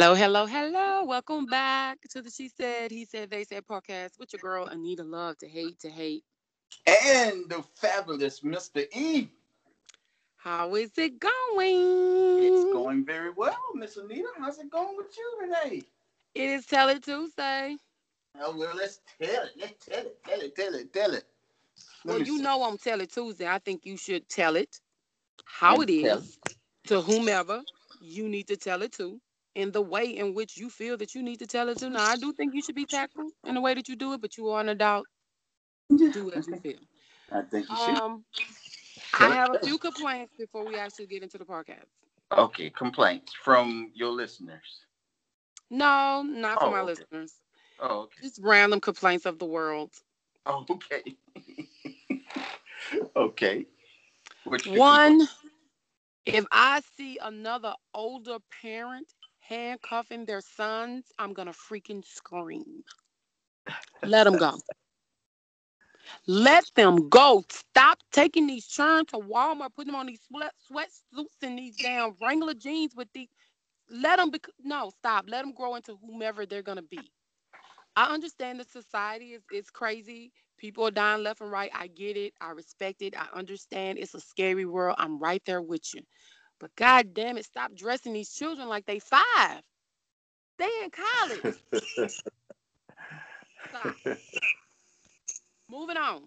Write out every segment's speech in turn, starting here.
Hello, hello, hello. Welcome back to the She Said, He Said, They Said podcast with your girl Anita Love to hate to hate. And the fabulous Mr. E. How is it going? It's going very well, Miss Anita. How's it going with you today? It is Tell It Tuesday. Oh well, let's tell it. Let's tell it. Tell it. Tell it. Tell it. Let well, you see. know I'm Tell It Tuesday. I think you should tell it how it Tell is to whomever you need to tell it to in the way in which you feel that you need to tell it to. Now, I do think you should be tactful in the way that you do it, but you are an adult. Do as you feel. I think you should. Um, I have a few complaints before we actually get into the podcast. Okay, complaints from your listeners. No, not from Oh, my okay. listeners. Oh, okay. Just random complaints of the world. Oh, okay. okay. Which One, if I see another older parent handcuffing their sons, I'm gonna freaking scream. Let them go. Let them go. Stop taking these churn to Walmart, putting them on these sweat sweatsuits and these damn Wrangler jeans with these. Let them be. No, stop. Let them grow into whomever they're gonna be. I understand that society is is crazy. People are dying left and right. I get it. I respect it. I understand. It's a scary world. I'm right there with you. But god damn it, stop dressing these children like they five. They in college. Moving on.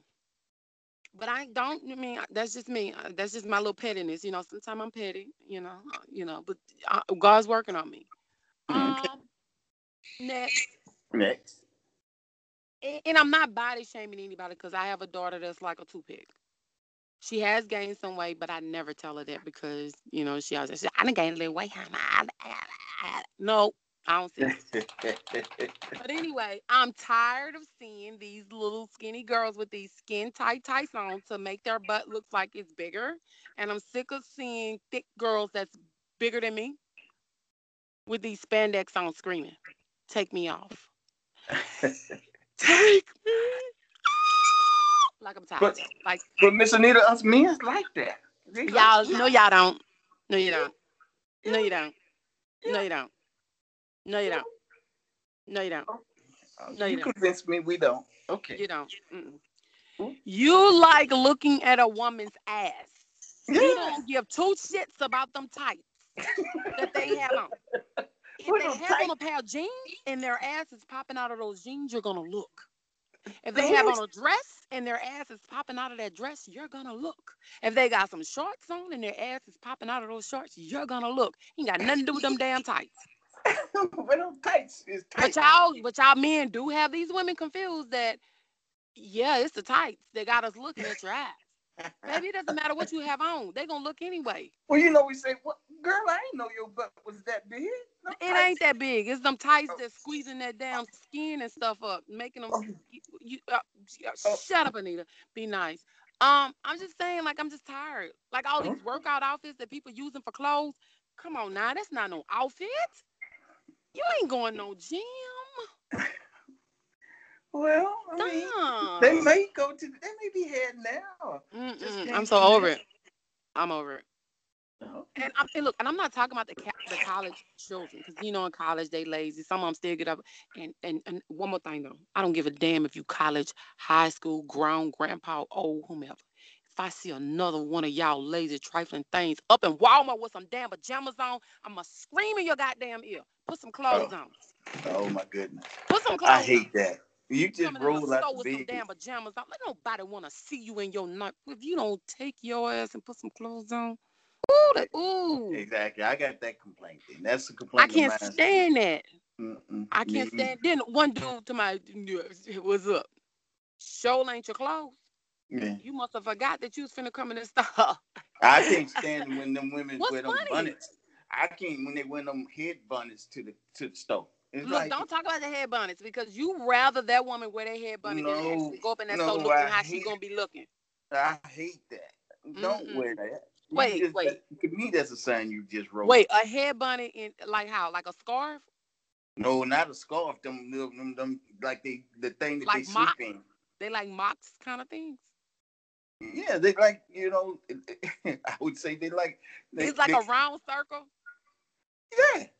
But I don't. I mean, that's just me. Uh, That's just my little pettiness. You know, sometimes I'm petty. You know. uh, You know. But uh, God's working on me. Um. Next. Next. and, and I'm not body shaming anybody because I have a daughter that's like a toothpick. She has gained some weight, but I never tell her that because you know she always says, "I done gained a little weight." honey. I- I- I-" No, I don't see. But anyway, I'm tired of seeing these little skinny girls with these skin tight tights on to make their butt look like it's bigger, and I'm sick of seeing thick girls that's bigger than me with these spandex on screaming, "Take me off." Take me. Like I'm tired. But- like but Miss Anita, us men like that. They y'all, that. no, y'all don't. No, you don't. No, you don't. No, you don't. No, you don't. No, you don't. Uh, No, you you don't. convinced me we don't. Okay. You don't. Mm-mm. You like looking at a woman's ass. You don't give two shits about them tights that they have on. If What they have on a pair of jeans and their ass is popping out of those jeans, you're gonna look. If they have on a dress and their ass is popping out of that dress, you're gonna look. If they got some shorts on and their ass is popping out of those shorts, you're gonna look. Ain't got nothing to do with them damn tights. but them tights is tight. But y'all, but y'all men do have these women confused that, yeah, it's the tights that got us looking at your ass. Baby, it doesn't matter what you have on. They gonna look anyway. Well, you know, we say, "What, girl? I ain't know your butt was that big." Them It ain't that big. It's them tights that's squeezing that damn skin and stuff up, making them. Oh. You, you, uh, Oh. shut up, Anita. Be nice. Um, I'm just saying, like, I'm just tired. Like all these workout outfits that people using for clothes. Come on now, that's not no outfit. You ain't going no gym. Well, I mean, they may go to. They may be heading now. I'm so over it. I'm over it. Oh, And, I'm, and look, and I'm not talking about the the college children because you know in college they lazy. Some of them still get up. And, and and one more thing though, I don't give a damn if you college, high school, grown, grandpa, old, whomever. If I see another one of y'all lazy trifling things up in Walmart with some damn pajamas on, I'ma scream in your goddamn ear. Put some clothes oh. on. oh my goodness! Put some clothes I on. hate that. You just roll out with some damn pajamas on. Let nobody want to see you in your night. If you don't take your ass and put some clothes on, ooh, that, ooh, Exactly. I got that complaint. Then that's a complaint. I can't stand that. Mm-mm. I can't Me stand. Then one dude to my, was up? Show ain't your clothes. Yeah. You must have forgot that you was finna come in the store. I can't stand when them women What's wear them funny? bonnets. I can't when they wear them head bonnets to the to the store. It's Look, like don't talk about the head bonnets because you rather that woman wear that head bonnet than actually go up in that no, store looking I how she hate- gonna be looking. I hate that. Don't Mm-mm. wear that. Wait, just- wait. that- To me, that's a sign you just wrote. Wait, a head bonnet in like how? Like a scarf? No, not a scarf. Them, them, them, them like they the thing that Like they mock? sleep in. They like mocks kind of things. Yeah, they like you know. I would say they like. They, it's like they, a round circle. yeah.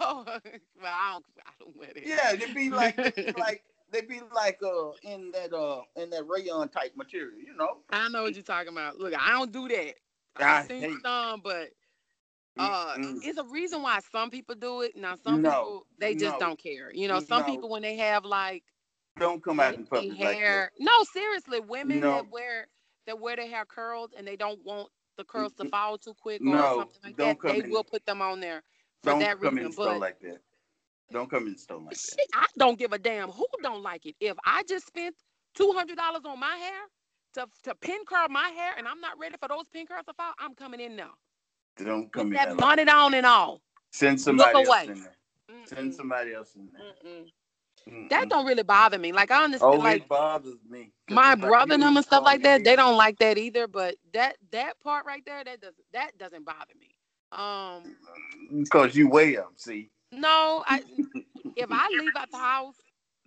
Oh, well, I don't, I don't wear that. Yeah, they be like they be like they be like uh in that uh in that rayon type material, you know. I know what you're talking about. Look, I don't do that. I I've seen hate- some, but mm, uh, Mm-mm. it's a reason why some people do it. Now, some No, people they just no, don't care. You know, mm, some no. people when they have like don't come out in public like hair. no, seriously, women that wear that wear their hair curled and they don't want the mm, curls to fall too quick or something like don't that, they in. will put them on there for Don't that come reason. But like that. Don't come in store like that. I don't give a damn who don't like it. If I just spent two hundred dollars on my hair to to pin curl my hair and I'm not ready for those pin curls to fall, I'm coming in now. Don't come With in that bonnet on and all. Send somebody else away. in there. Send somebody else in there. mm-mm. Mm-mm. That don't really bother me. Like I understand, Oh, like it bothers me. my like brother and them and stuff like that, they don't like that either. But that that part right there, that doesn't that doesn't bother me. Um, Because you weigh them, see. no, I if I leave out the house,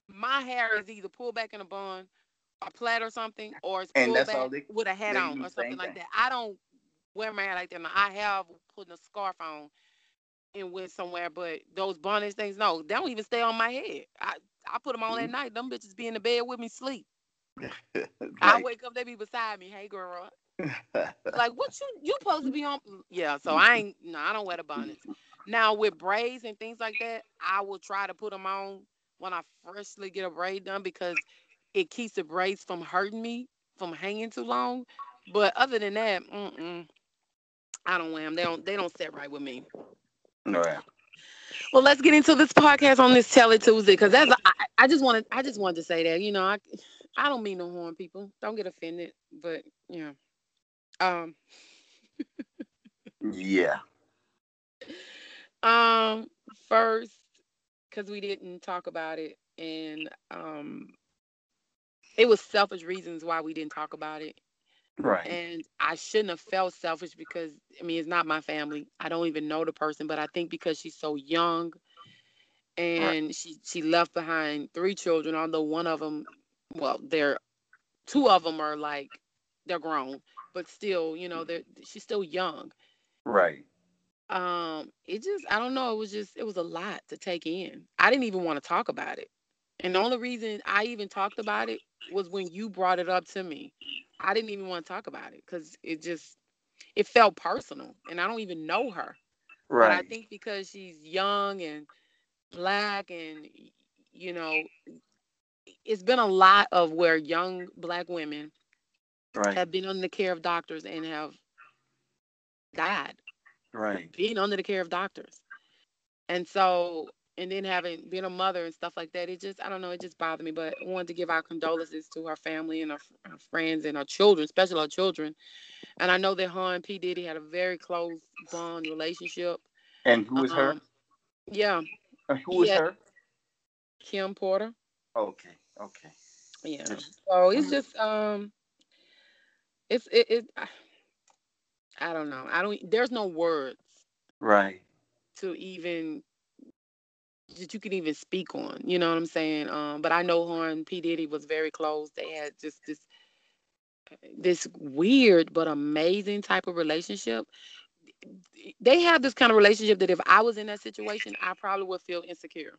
my hair is either pulled back in a bun, a plaid or something, or it's And that's all they- with a hat on or something like that. I don't wear my hair like that. Now, I have put a scarf on and went somewhere, but those bonnets things, no, they don't even stay on my head. I I put them on Mm-hmm. at night. Them bitches be in the bed with me sleep. I wake up, they be beside me. Hey, girl. Like, what you you supposed to be on? Yeah, so I ain't. No, I don't wear the bonnets. Now with braids and things like that, I will try to put them on when I freshly get a braid done because it keeps the braids from hurting me from hanging too long. But other than that, mm-mm, I don't wear them. They don't. They don't sit right with me. no, yeah. Well, let's get into this podcast on this Tell It Tuesday because that's I, I just wanted I just wanted to say that you know I I don't mean no harm, people. Don't get offended, but yeah. Um. Yeah. Um. First, because we didn't talk about it, and um, it was selfish reasons why we didn't talk about it, Right. and I shouldn't have felt selfish because I mean it's not my family. I don't even know the person, but I think because she's so young, and she she left behind three children, although one of them, well, they're two of them are like they're grown, but still, you know, they're she's still young. right. um it just i don't know it was just it was a lot to take in i didn't even want to talk about it and the only reason i even talked about it was when you brought it up to me i didn't even want to talk about it because it just it felt personal and i don't even know her Right. but i think because she's young and black and you know it's been a lot of where young black women right. have been under the care of doctors and have died Right. being under the care of doctors. And so, and then having been a mother and stuff like that, it just, I don't know, it just bothered me. But I wanted to give our condolences to her family and her, her friends and her children, especially her children. And I know that her and P. Diddy had a very close bond relationship. And who is her? Um, Yeah, Uh, Who is her? Kim Porter. Okay. Okay. Yeah. So it's just, um, it's, it, it, I, I don't know. I don't, there's no words Right. to even that you can even speak on. You know what I'm saying? Um, but I know her and P Diddy was very close. They had just this this weird but amazing type of relationship. They have this kind of relationship that if I was in that situation, I probably would feel insecure.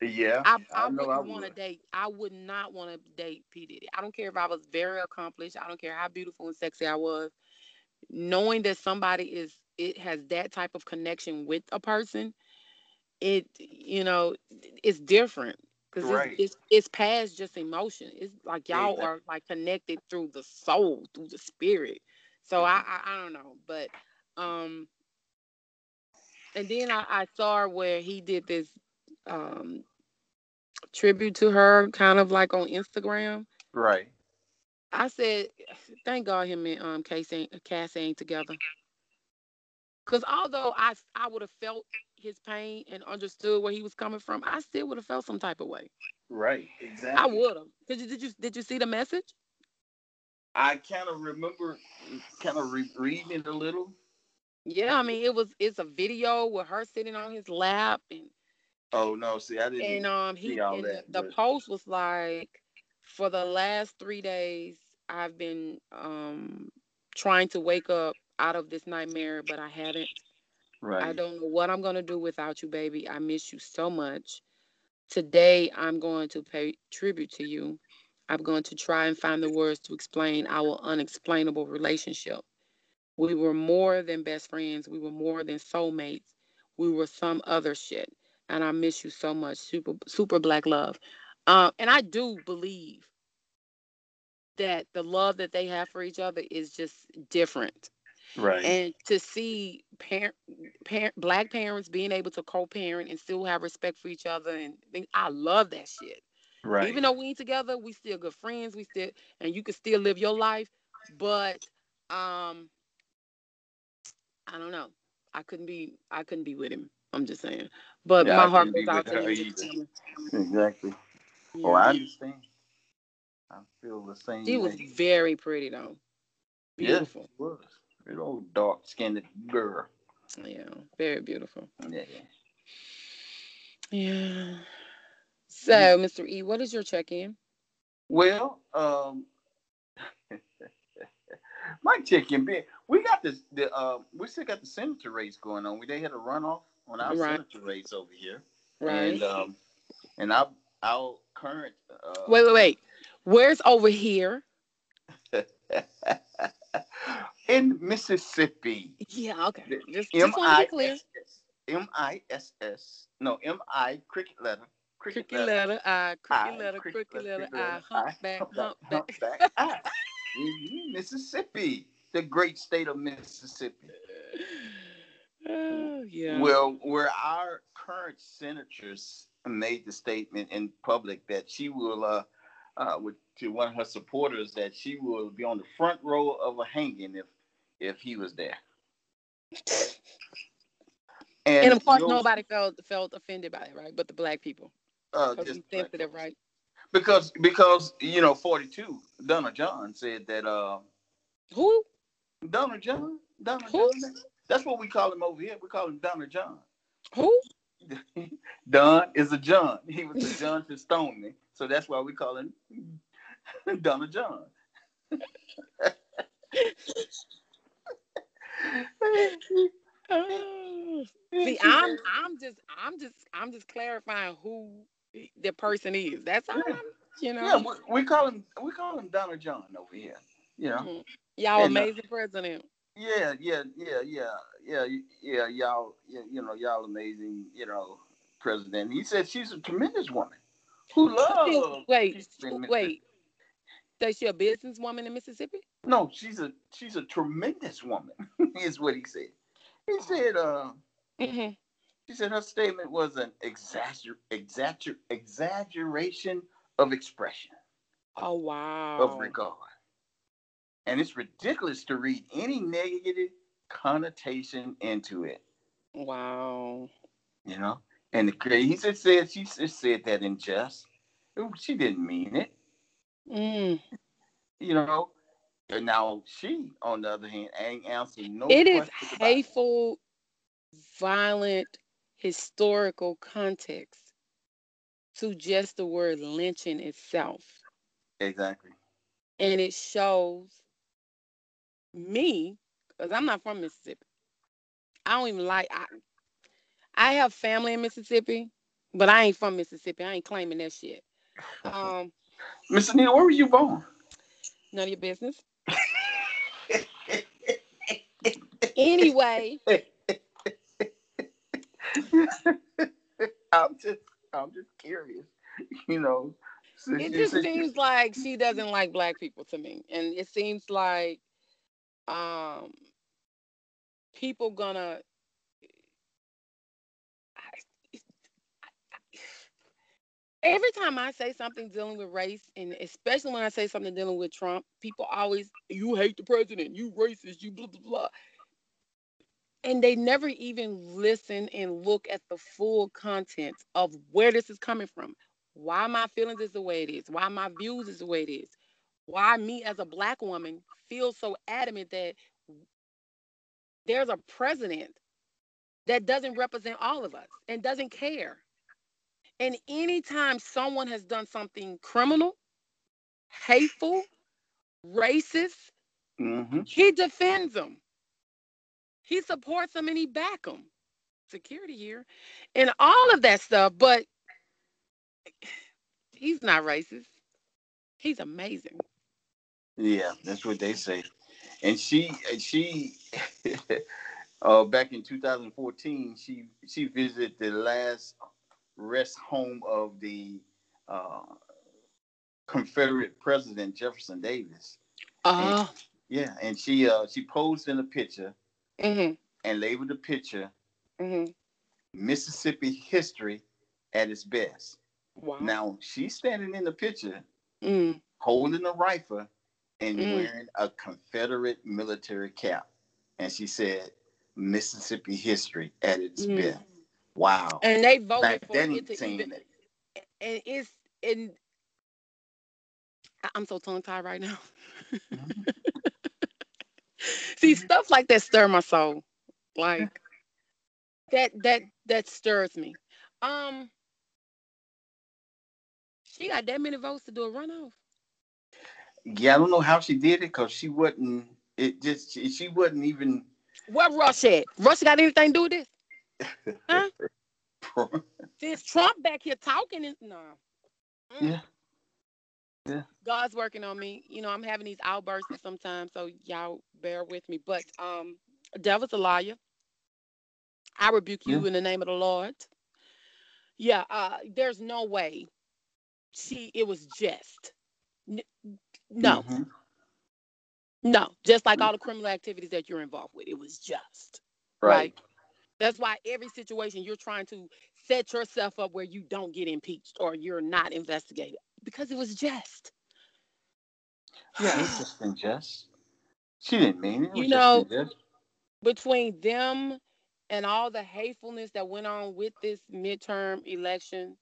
Yeah. I, I I, wouldn't I want to date. I would not want to date P Diddy. I don't care if I was very accomplished. I don't care how beautiful and sexy I was. Knowing that somebody is it has that type of connection with a person, it you know it's different because Right. it's, it's it's past just emotion. It's like y'all Exactly. are like connected through the soul, through the spirit. So I, I I don't know, but um, and then I, I saw where he did this um tribute to her, kind of like on Instagram. Right. I said, thank God him and um Casey ain't, Cassie ain't together. Cause although I I would have felt his pain and understood where he was coming from, I still would have felt some type of way. Right. Exactly. I would have. Did you did you did you see the message? I kind of remember, kind of re- reading it a little. Yeah, I mean it was it's a video with her sitting on his lap and Oh no! See, I didn't. and um he see all and the, that, the but- post was like for the last three days i've been um trying to wake up out of this nightmare but i haven't Right. I don't know what I'm going to do without you, baby. I miss you so much. Today, I'm going to pay tribute to you. I'm going to try and find the words to explain our unexplainable relationship. We were more than best friends. We were more than soulmates. We were some other shit. And I miss you so much. Super, super black love. Um, and I do believe that the love that they have for each other is just different. Right. And to see parent, parent, black parents being able to co-parent and still have respect for each other, and think, I love that shit. right. Even though we ain't together, we still good friends. We still, and you can still live your life. But um, I don't know. I couldn't be. I couldn't be with him. I'm just saying. But Yeah, my I heart goes out to him. exactly. Yeah. Oh, I understand. I feel the same. She was very pretty though. Beautiful. she was. Old dark skinned girl. Yeah, very beautiful. Yeah. Yeah. So, Mm. Mr. E, what is your check-in? Well, um, my chicken big. We got this. The uh, we still got the senator race going on. We they had a runoff on our Right. senator race over here, Right. and um, and our our current. Uh, wait, wait, wait. Where's over here? in Mississippi. Yeah, okay. Just, just want to be clear. M I S S. No, M I cricket letter. Cricket Cricket letter I, cricket I, letter, cricket cricket letter I, I, humpback, humpback, humpback. humpback, I. Mhm, Mississippi, the great state of Mississippi. Oh, yeah. Well, where our current senators made the statement in public that she will, uh, uh, with, to one of her supporters, that she will be on the front row of a hanging if if he was there. and of course, nobody felt felt offended by it, right? But the black people, uh, because just sensitive, right? Because because you know, forty two, Donna John said that uh, Who? Donna John, Donna Who? John. That's what we call him over here. We call him Donna John. Who? Don is a John. He was a John to stone me. So that's why we call him Donna John. See, I'm I'm just I'm just I'm just clarifying who the person is. That's all. Yeah. I'm, you know. yeah, we, we call him we call him Donna John over here. You know. Mhm. Y'all And, uh, amazing president. Yeah, yeah, yeah, yeah, yeah, yeah. Y'all, yeah, you know, y'all amazing. You know, president. He said she's a tremendous woman who loves. Wait, wait. Is she a businesswoman in Mississippi? No, she's a she's a tremendous woman. is what he said. He said, uh, mm-hmm. he said her statement was an exagger, exagger, exaggeration of expression Oh wow. of regard, and it's ridiculous to read any negative connotation into it. Wow. You know, and the crazy he just said she just said that in jest. She didn't mean it. Mm. You know. And now she, on the other hand, ain't answering no. It is hateful, violent, historical context to just the word lynching itself. Exactly. And it shows me, because I'm not from Mississippi. I don't even like I I have family in Mississippi, but I ain't from Mississippi. I ain't claiming that shit. Um, Mr. Neal, where were you born? none of your business. Anyway, I'm just, I'm just curious. You know, it just seems like she doesn't like black people to me and it seems like um people gonna every time i say something dealing with race and especially when i say something dealing with trump people always you hate the president you racist you blah blah blah and they never even listen and look at the full content of where this is coming from why my feelings is the way it is, why my views is the way it is, why me as a black woman feel so adamant that there's a president that doesn't represent all of us and doesn't care. And anytime someone has done something criminal, hateful, racist, Mhm. he defends them. he supports them and he back them. Security here, and all of that stuff. But he's not racist. He's amazing. Yeah, that's what they say. And she, she, uh, back in 2014, she she visited the last rest home of the uh, Confederate President Jefferson Davis. Uh, and, yeah, and she uh she posed in a picture mm-hmm, and labeled the picture mm-hmm. Mississippi history at its best. Wow. Now she's standing in the picture Mm, holding a rifle and Mm. wearing a Confederate military cap. And she said, Mississippi history at its Mm. best. Wow. and they voted Back for then, it to even, that. and it's and I'm so tongue tied right now. Mhm. See, stuff like that stir my soul. Like that that that stirs me. Um she got that many votes to do a runoff. Yeah, I don't know how she did it because she wasn't. It just she, she wasn't even. Where Rush at? Rush got anything to do with this? Huh? Since Trump back here talking and no. Mm. yeah. God's working on me. You know, I'm having these outbursts sometimes, so y'all bear with me. But um, devil's a liar. I rebuke you Yeah. in the name of the Lord. Yeah, uh, there's no way she it was just. N- No, Mhm. no, just like all the criminal activities that you're involved with, it was just. Right. That's why every situation you're trying to set yourself up where you don't get impeached or you're not investigated because it was just. Yeah, it was just unjust. She didn't mean it. it You know, between them and all the hatefulness that went on with this midterm election,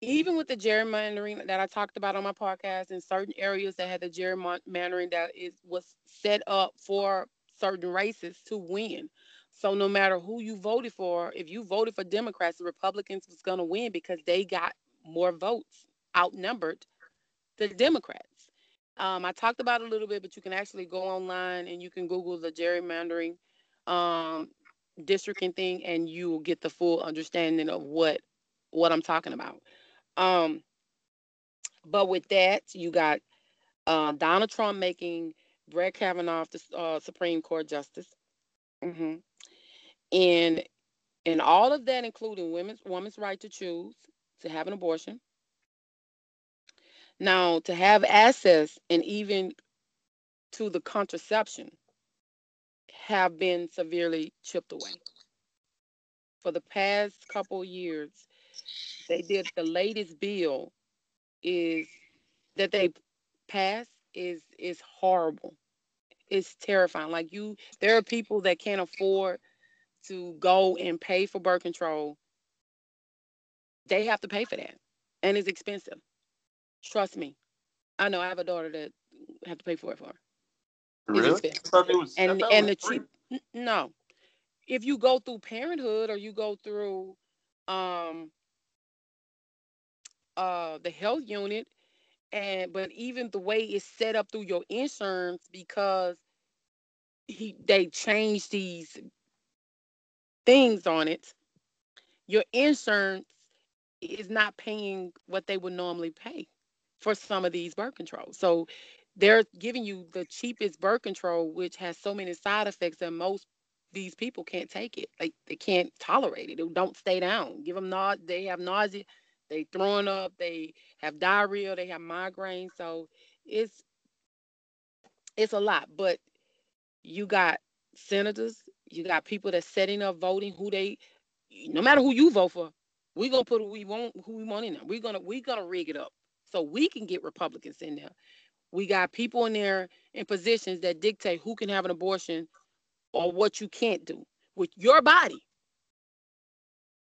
even with the gerrymandering that I talked about on my podcast in certain areas that had the gerrymandering that is was set up for certain races to win. So no matter who you voted for, if you voted for Democrats, the Republicans was gonna win because they got more votes, outnumbered the Democrats. Um, I talked about it a little bit, but you can actually go online and you can Google the gerrymandering um, districting thing, and you will get the full understanding of what what I'm talking about. Um, but with that, you got uh, Donald Trump making Brett Kavanaugh the uh, Supreme Court justice, hmm and and all of that, including women's women's right to choose to have an abortion. Now, to have access and even to the contraception have been severely chipped away. For the past couple years, they did the latest bill is that they passed is is horrible. It's terrifying. Like you there are people that can't afford to go and pay for birth control. They have to pay for that. And it's expensive. Trust me. I know I have a daughter that have to pay for it for her. Really? expensive. I thought it was, and and the cheap no if you go through parenthood or you go through um uh the health unit and but even the way it's set up through your insurance because he they changed these things on it your insurance is not paying what they would normally pay for some of these birth controls. So they're giving you the cheapest birth control which has so many side effects that most these people can't take it. Like they can't tolerate it. It don't stay down. Give them nau- they have nausea they throwing up they have diarrhea they have migraine. So it's it's a lot. But you got senators you got people that's setting up voting who they no matter who you vote for we're gonna put who we want who we want in there. We're gonna we're gonna rig it up so we can get republicans in there. We got people in there in positions that dictate who can have an abortion or what you can't do with your body.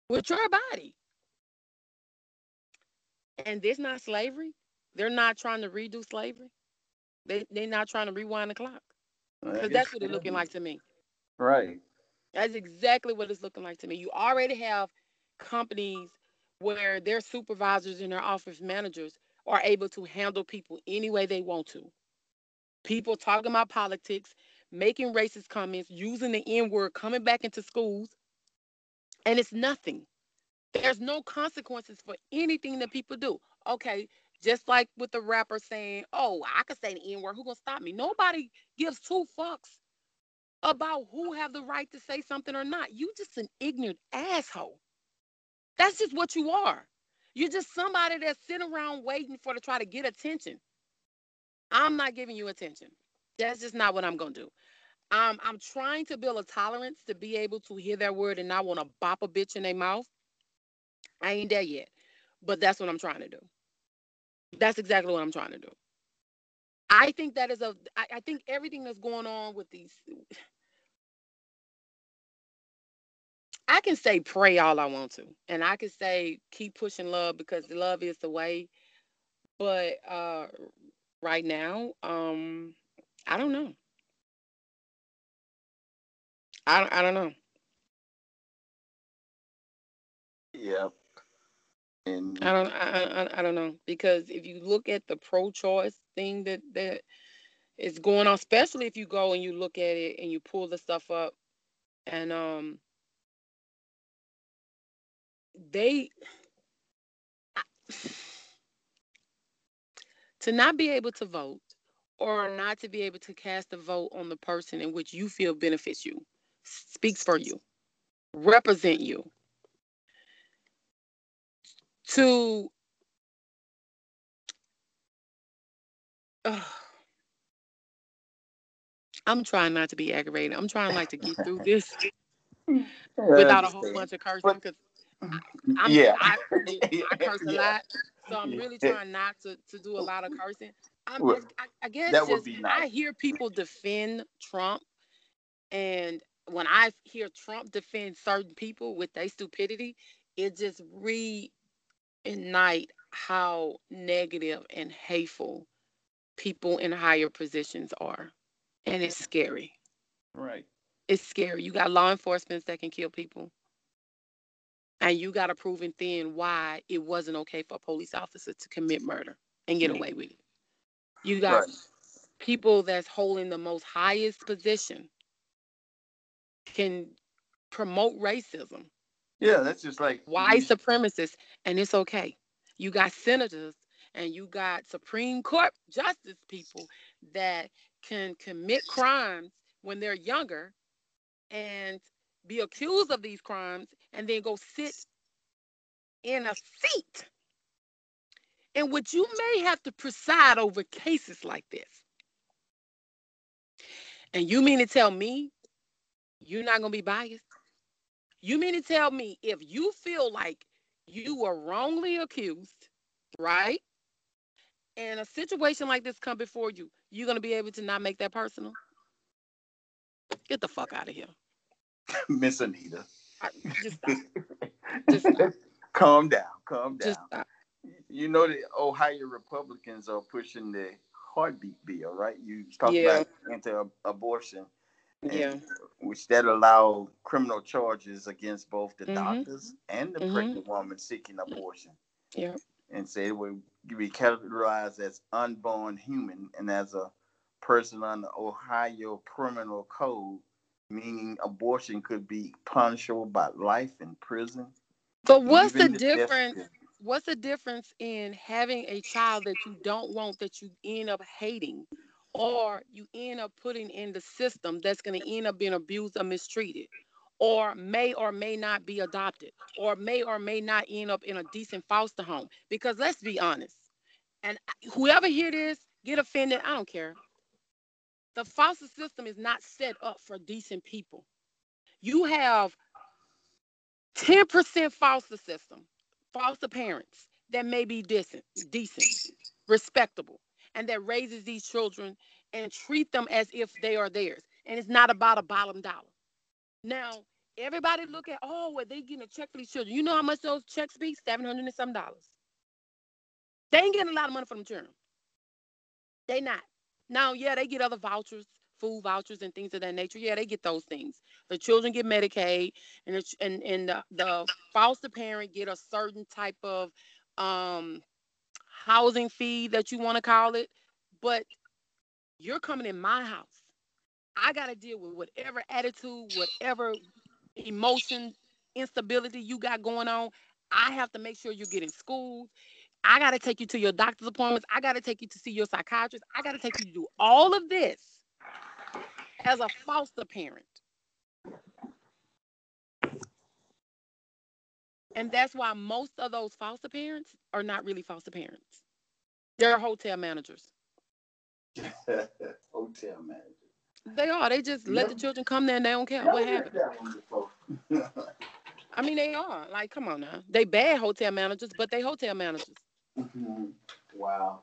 With your body. And this not slavery. They're not trying to redo slavery. They, they're not trying to rewind the clock. Because that's what it's looking like to me Right. That's exactly what it's looking like to me. You already have companies where their supervisors and their office managers are able to handle people any way they want to. People talking about politics, making racist comments, using the N word, coming back into schools, and it's nothing. There's no consequences for anything that people do. Okay, just like with the rapper saying, "Oh, I could say the N word. Who gonna stop me?" Nobody gives two fucks about who have the right to say something or not. You just an ignorant asshole. That's just what you are. You're just somebody that's sitting around waiting for to try to get attention. I'm not giving you attention. That's just not what I'm gonna do. Um, I'm trying to build a tolerance to be able to hear that word and not want to bop a bitch in their mouth. I ain't there yet, but that's what I'm trying to do. That's exactly what I'm trying to do. I think that is a. I, I think everything that's going on with these. I can say pray all I want to, and I can say keep pushing love because love is the way. But uh, right now, um, I don't know. I I don't know. Yep. And I don't I, I I don't know because if you look at the pro-choice thing that that is going on, especially if you go and you look at it and you pull the stuff up, and um, they to not be able to vote or not to be able to cast a vote on the person in which you feel benefits you, speaks for you, represent you. To uh, I'm trying not to be aggravated. I'm trying like to get through this without a whole bunch of cursing because I'm yeah. I, I curse a Yeah. lot, so I'm really trying not to, to do a lot of cursing. I'm, Well, I, I guess that would just be I hear people defend Trump, and when I hear Trump defend certain people with their stupidity, it just reignite how negative and hateful people in higher positions are, and it's scary. Right. It's scary. You got law enforcement that can kill people. And you got to prove and thin why it wasn't okay for a police officer to commit murder and get away with it. You got Right. people that's holding the most highest position can promote racism, Yeah, that's just like white you- supremacists, and it's okay. You got senators and you got Supreme Court justice people that can commit crimes when they're younger and be accused of these crimes and then go sit in a seat in which you may have to preside over cases like this. And you mean to tell me you're not going to be biased? You mean to tell me if you feel like you were wrongly accused, right? And a situation like this come before you, you're going to be able to not make that personal? Get the fuck out of here. Miss Anita. I, just stop. Just stop. calm down, calm down. Just stop. You know the Ohio Republicans are pushing the heartbeat bill, right? You talked Yeah. about anti-abortion, Yeah. which that allow criminal charges against both the Mhm. doctors and the Mhm. pregnant woman seeking abortion, Yeah. and say it would be categorized as unborn human and as a person under Ohio criminal code, meaning abortion could be punishable by life in prison. But what's the death difference? What's the difference in having a child that you don't want that you end up hating, or you end up putting in the system that's going to end up being abused or mistreated, or may or may not be adopted, or may or may not end up in a decent foster home? Because let's be honest, and whoever hear this get offended, I don't care. The foster system is not set up for decent people. You have 10% foster system, foster parents that may be decent, decent, respectable, and that raises these children and treat them as if they are theirs. And it's not about a bottom dollar. Now, everybody look at, oh, well, they getting a check for these children. You know how much those checks be? 700 and some dollars. They ain't getting a lot of money from them children. They not. Now, yeah, they get other vouchers, food vouchers and things of that nature. Yeah, they get those things. The children get Medicaid, and the, and and the, the foster parent get a certain type of um housing fee that you want to call it. But you're coming in my house. I got to deal with whatever attitude, whatever emotion, instability you got going on. I have to make sure you're getting schooled. I got to take you to your doctor's appointments. I got to take you to see your psychiatrist. I got to take you to do all of this as a foster parent. And that's why most of those foster parents are not really foster parents. They're hotel managers. Hotel managers. They are. They just let the children come there and they don't care what happened. I mean, they are. Like, come on now. They bad hotel managers, but they hotel managers. Mm-hmm. wow.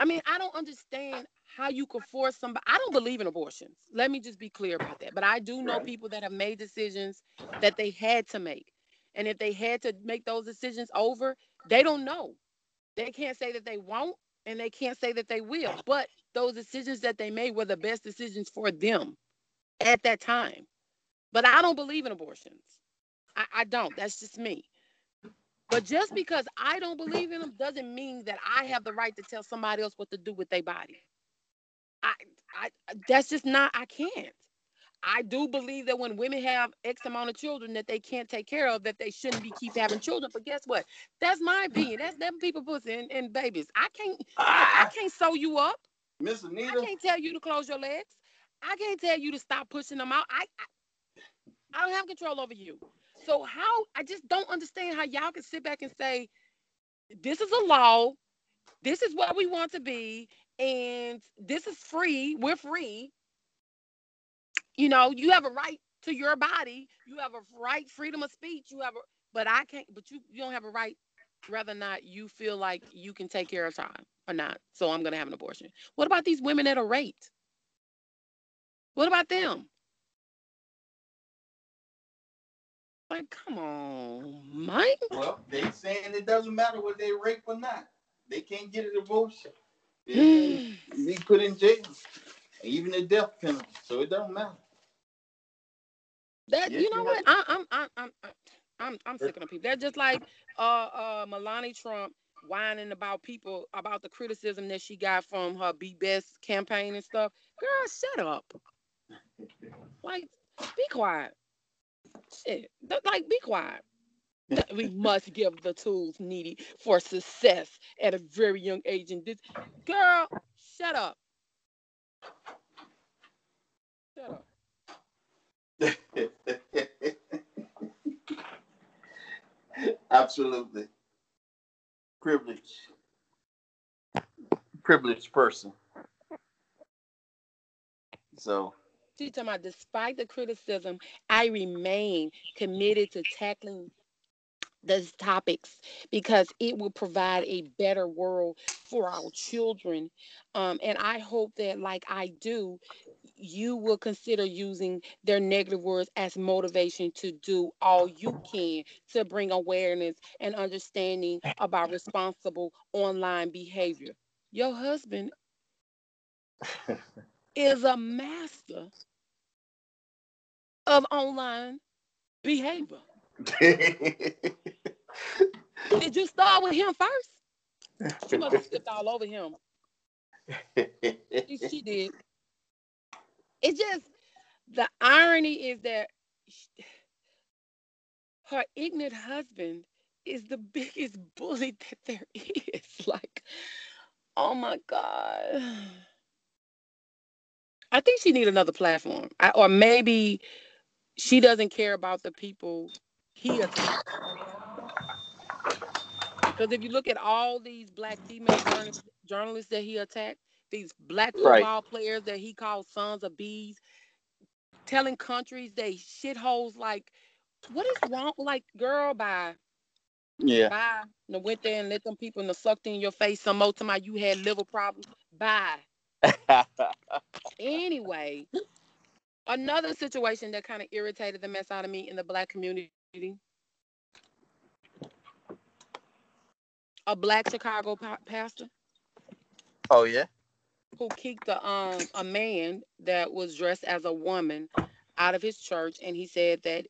I mean, I don't understand how you could force somebody. I don't believe in abortions. Let me just be clear about that. But I do know Right. people that have made decisions that they had to make. And if they had to make those decisions over, they don't know. They can't say that they won't and they can't say that they will. But those decisions that they made were the best decisions for them at that time. But I don't believe in abortions. I, I don't. That's just me. But just because I don't believe in them doesn't mean that I have the right to tell somebody else what to do with their body. I, I, that's just not. I can't. I do believe that when women have X amount of children that they can't take care of, that they shouldn't be keep having children. But guess what? That's my opinion. That's them people pussy and, and babies. I can't. I, I ah. can't sew you up. Miss Anita. I can't tell you to close your legs. I can't tell you to stop pushing them out. I, I, I don't have control over you. So how? I just don't understand how y'all can sit back and say, "This is a law. This is what we want to be, and this is free. We're free." You know, you have a right to your body. You have a right, freedom of speech. You have a, but I can't. But you, you don't have a right, whether or not you feel like you can take care of child or not. So I'm gonna have an abortion. What about these women that are raped? What about them? Like, come on, Mike. well, they saying it doesn't matter whether they rape or not. They can't get a divorce. They be put in jail, even the death penalty. So it don't matter. That Yeah, you know what? I, I'm I'm I'm I'm I'm sick of people. They're just like uh uh Melania Trump whining about people about the criticism that she got from her Be Best campaign and stuff. Girl, shut up. Like, be quiet. Shit. Like, be quiet. We must give the tools needed for success at a very young age. And this girl, shut up. Shut up. Absolutely. Privilege. Privileged person. So She's talking about despite the criticism, I remain committed to tackling those topics because it will provide a better world for our children. Um, and I hope that, like I do, you will consider using their negative words as motivation to do all you can to bring awareness and understanding about responsible online behavior. Your husband is a master of online behavior. Did you start with him first? She must have skipped all over him. She, she did. It's just the irony is that sh- her ignorant husband is the biggest bully that there is. Like, oh my God. I think she need another platform, I, or maybe she doesn't care about the people he attacks. Because if you look at all these black female journalists that he attacked, these black Right. football players that he called sons of bees, telling countries they shitholes like, what is wrong? Like, girl, bye. yeah. Bye. And went there and let them people and sucked in your face some more time you had liver problems. Bye. Anyway, another situation that kind of irritated the mess out of me in the black community. A black Chicago pa- pastor oh yeah. Who kicked a um a man that was dressed as a woman out of his church, and he said that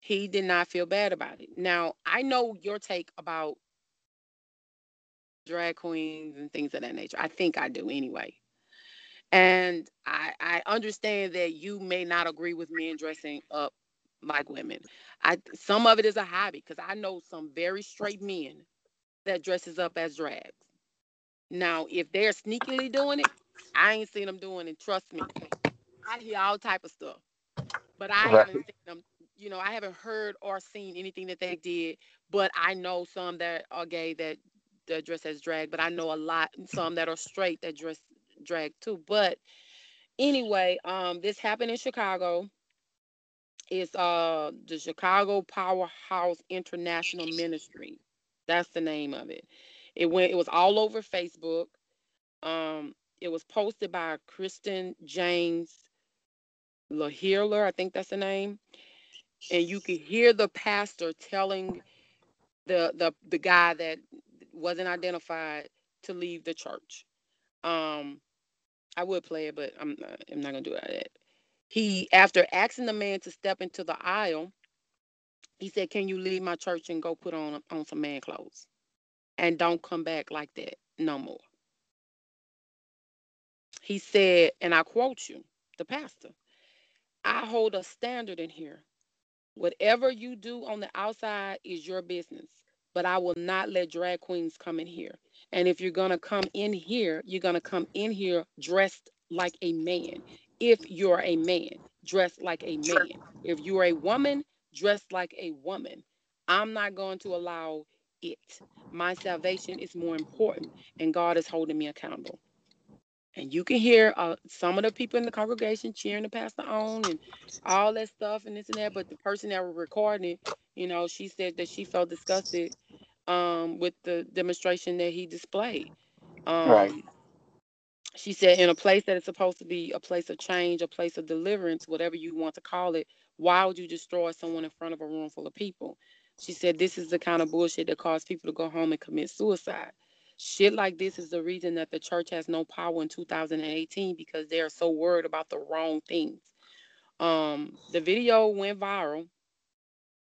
he did not feel bad about it. Now I know your take about drag queens and things of that nature. I think I do anyway. And I, I understand that you may not agree with men dressing up like women. I some of it is a hobby because I know some very straight men that dresses up as drags. Now, if they're sneakily doing it, I ain't seen them doing it. Trust me, I hear all type of stuff, but I Right. haven't seen them. You know, I haven't heard or seen anything that they did. But I know some that are gay that that dress as drag. But I know a lot, some that are straight that dress drag too. But anyway, um, this happened in Chicago. It's uh the Chicago Powerhouse International Ministry. That's the name of it. It went. It was all over Facebook. Um, it was posted by Kristen James Lahirler, I think that's the name. And you could hear the pastor telling the the the guy that wasn't identified to leave the church. Um, I would play it, but I'm not, I'm not gonna do that. He, after asking the man to step into the aisle, he said, "Can you leave my church and go put on on some man clothes, and don't come back like that no more." He said, and I quote you, the pastor, "I hold a standard in here. Whatever you do on the outside is your business, but I will not let drag queens come in here. And if you're gonna come in here, you're gonna come in here dressed like a man. If you're a man, dressed like a man. If you're a woman, dressed like a woman. I'm not going to allow it. My salvation is more important, and God is holding me accountable. And you can hear uh, some of the people in the congregation cheering the pastor on and all that stuff and this and that. But the person that was recording it, you know, she said that she felt disgusted um, with the demonstration that he displayed. Um, Right. She said, in a place that is supposed to be a place of change, a place of deliverance, whatever you want to call it, why would you destroy someone in front of a room full of people? She said, this is the kind of bullshit that caused people to go home and commit suicide. Shit like this is the reason that the church has no power in 2018 because they are so worried about the wrong things. Um, the video went viral,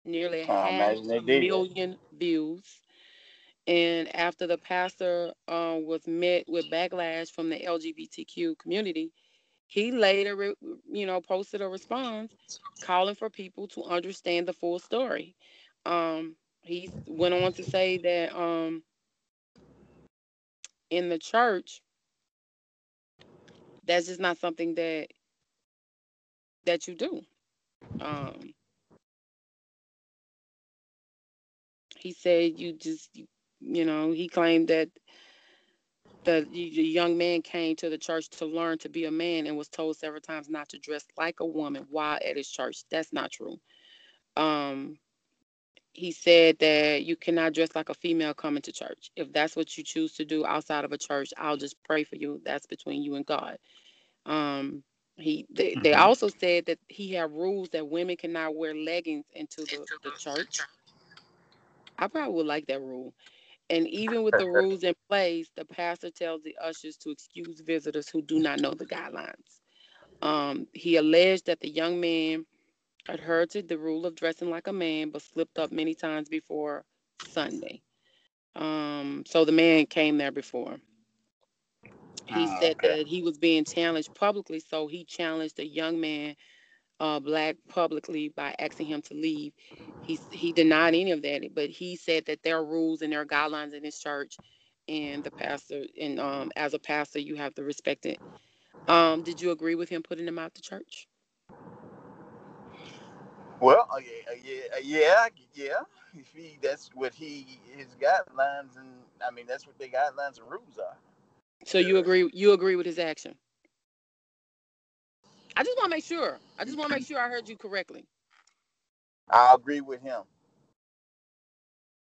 nearly half a million views. And after the pastor uh, was met with backlash from the LGBTQ community, he later, you know, posted a response calling for people to understand the full story. Um, he went on to say that um, in the church, that's just not something that that you do. Um, he said you just, you, know, he claimed that the, the young man came to the church to learn to be a man and was told several times not to dress like a woman while at his church. That's not true. Um, he said that you cannot dress like a female coming to church. If that's what you choose to do outside of a church, I'll just pray for you. That's between you and God. Um, he they, they Mhm. also said that he had rules that women cannot wear leggings into the, the church. I probably would like that rule. And even with the rules in place, the pastor tells the ushers to excuse visitors who do not know the guidelines. Um, he alleged that the young man adhered to the rule of dressing like a man, but slipped up many times before Sunday. Um, so the man came there before. He Ah, said okay. that he was being challenged publicly, so he challenged a young man, uh, black, publicly by asking him to leave. He he denied any of that, but he said that there are rules and there are guidelines in his church, and the pastor and um, as a pastor, you have to respect it. Um, did you agree with him putting him out the church? Well, uh, yeah, uh, yeah, uh, yeah, yeah. If he, that's what he, his guidelines, and I mean, that's what their guidelines and rules are. So you agree? You agree with his action? I just want to make sure. I just want to make sure I heard you correctly. I agree with him.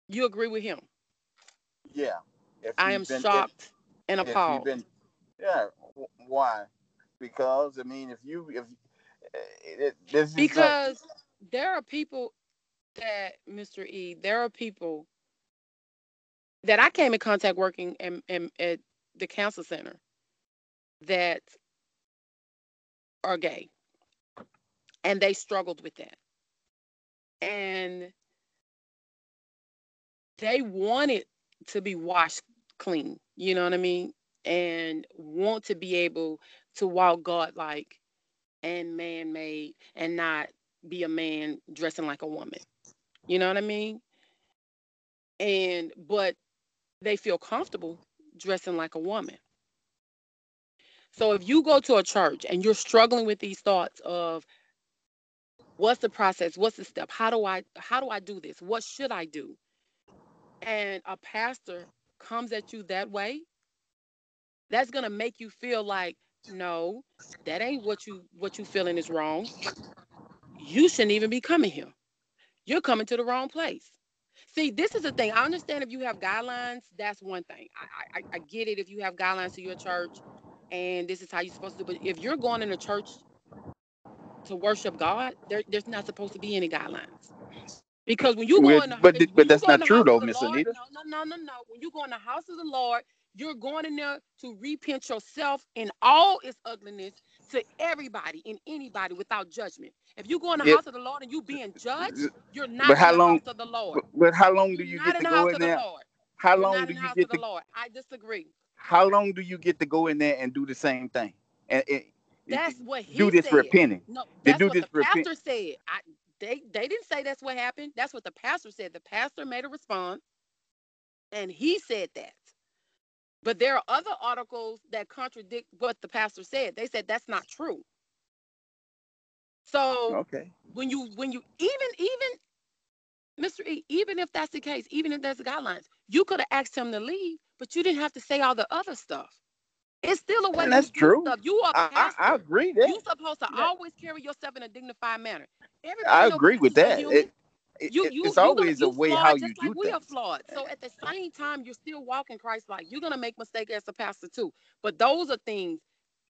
You agree with him? Yeah. If I am been- if- shocked and appalled. been, yeah. Why? Because I mean, if you, if it, this is because there are people that Mr. E, there are people that I came in contact working in, in, at the council center that are gay, and they struggled with that, and they wanted to be washed clean. You know what I mean? And want to be able to walk God like and man made and not be a man dressing like a woman. You know what I mean? And but they feel comfortable dressing like a woman. So if you go to a church and you're struggling with these thoughts of what's the process, what's the step, how do I how do I do this? What should I do? And a pastor comes at you that way, that's going to make you feel like no, that ain't what you what you feeling is wrong. You shouldn't even be coming here. You're coming to the wrong place. See, this is the thing. I understand if you have guidelines, that's one thing. I, I, I get it if you have guidelines to your church and this is how you're supposed to do. But if you're going in a church to worship God, there, there's not supposed to be any guidelines. Because when you go in the but, but that's not true though, Miss Anita. No, no, no, no, no. When you go in the house of the Lord, you're going in there to repent yourself in all its ugliness to everybody and anybody without judgment. If you go in the house of the Lord and you being judged, you're not but how in the long, house of the Lord. But, but how long do you you're get to go in there? How long do you get to? Lord. I disagree. How long do you get to go in there and do the same thing? And, and that's what he do this said. repenting. No, that's do what this the pastor said. I, they they didn't say that's what happened. That's what the pastor said. The pastor made a response, and he said that. But there are other articles that contradict what the pastor said. They said that's not true. So okay, when you when you even even Mr. E, even if that's the case, even if there's guidelines, you could have asked him to leave, but you didn't have to say all the other stuff. It's still a way. And that's true. Stuff. You are pastor. I, I, agree. That. You're supposed to yeah. always carry yourself in a dignified manner. Everybody I agree with that. It, you, you, it's always a way how you do like we are flawed. So at the same time, you're still walking Christ like. You're gonna make mistakes as a pastor too. But those are things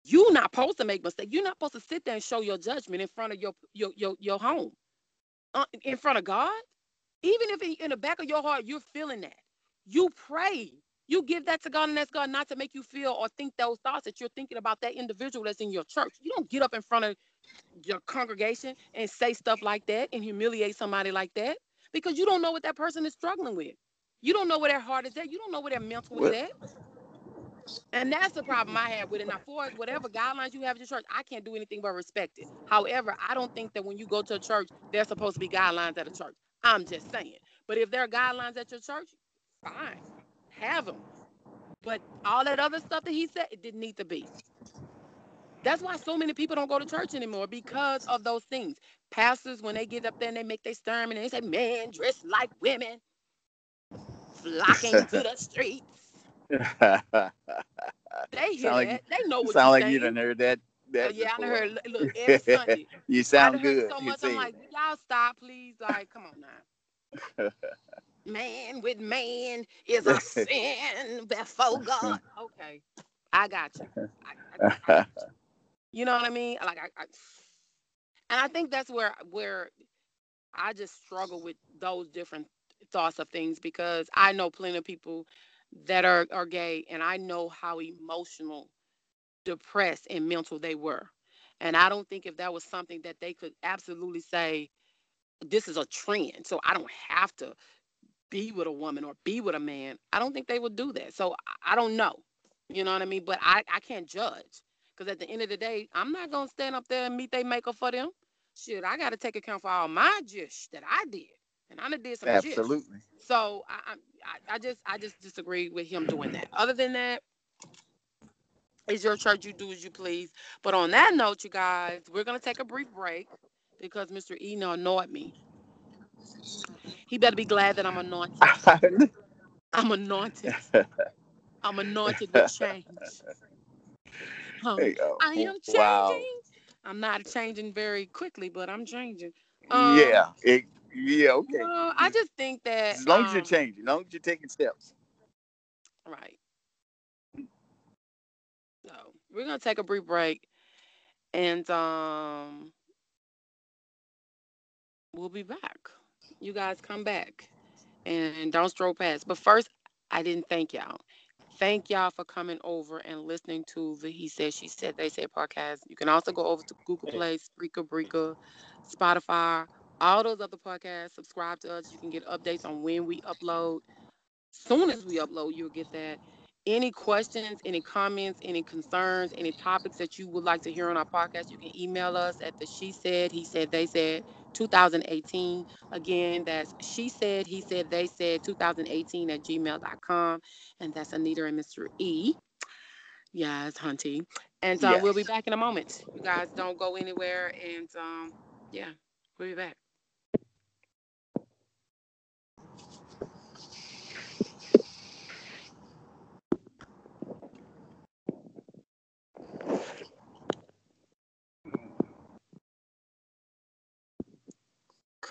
you're not supposed to make mistakes. You're not supposed to sit there and show your judgment in front of your your your, your home, uh, in front of God. Even if in the back of your heart you're feeling that, you pray. You give that to God and ask God not to make you feel or think those thoughts that you're thinking about that individual that's in your church. You don't get up in front of your congregation and say stuff like that and humiliate somebody like that because you don't know what that person is struggling with. You don't know where their heart is at. You don't know where their mental what? is at. And that's the problem I have with it. Now, for whatever guidelines you have at your church, I can't do anything but respect it. However, I don't think that when you go to a church, there's supposed to be guidelines at a church. I'm just saying. But if there are guidelines at your church, fine, have them. But all that other stuff that he said, it didn't need to be. That's why so many people don't go to church anymore because of those things. Pastors, when they get up there and they make their sermon and they say, "Man, dress like women, flocking to the streets." they hear like, that. They know what. Sound like saying. you done heard that. that oh, yeah, I heard. Look, every Sunday. you sound good. So much, I'm like, y'all stop, please. Like, come on now. man with man is a sin before God. Okay, I got you. I, I, I, you know what I mean? Like I, I, and I think that's where where I just struggle with those different thoughts of things because I know plenty of people that are are gay, and I know how emotional, depressed, and mental they were. And I don't think if that was something that they could absolutely say, this is a trend, so I don't have to be with a woman or be with a man. I don't think they would do that. So I don't know. You know what I mean? But I, I can't judge. Because at the end of the day, I'm not gonna stand up there and meet they maker for them. Shit, I gotta take account for all my jish that I did. And I did some Absolutely. Jish. So I, I I just I just disagree with him doing that. Other than that, it's your church, you do as you please. But on that note, you guys, we're gonna take a brief break because Mr. Eno annoyed me. He better be glad that I'm anointed. I'm anointed. I'm anointed with change. Um, I am changing. Wow. I'm not changing very quickly, but I'm changing. Um, yeah. It, yeah. Okay. Uh, I just think that as long um, as you're um, changing, as long as you're taking steps. Right. So we're gonna take a brief break, and um, we'll be back. You guys come back, and don't stroll past. But first, I didn't thank y'all. Thank y'all for coming over and listening to the He Said, She Said, They Said podcast. You can also go over to Google Play, Spreaker, Breaker, Spotify, all those other podcasts. Subscribe to us. You can get updates on when we upload. Soon as we upload, you'll get that. Any questions, any comments, any concerns, any topics that you would like to hear on our podcast, you can email us at the She Said, He Said, They Said 2018. Again, that's She Said, He Said, They Said 2018 at gmail.com. And that's Anita and Mr. E. Yes, Hunty. And so Yes. we'll be back in a moment. You guys don't go anywhere. And um, yeah, we'll be back.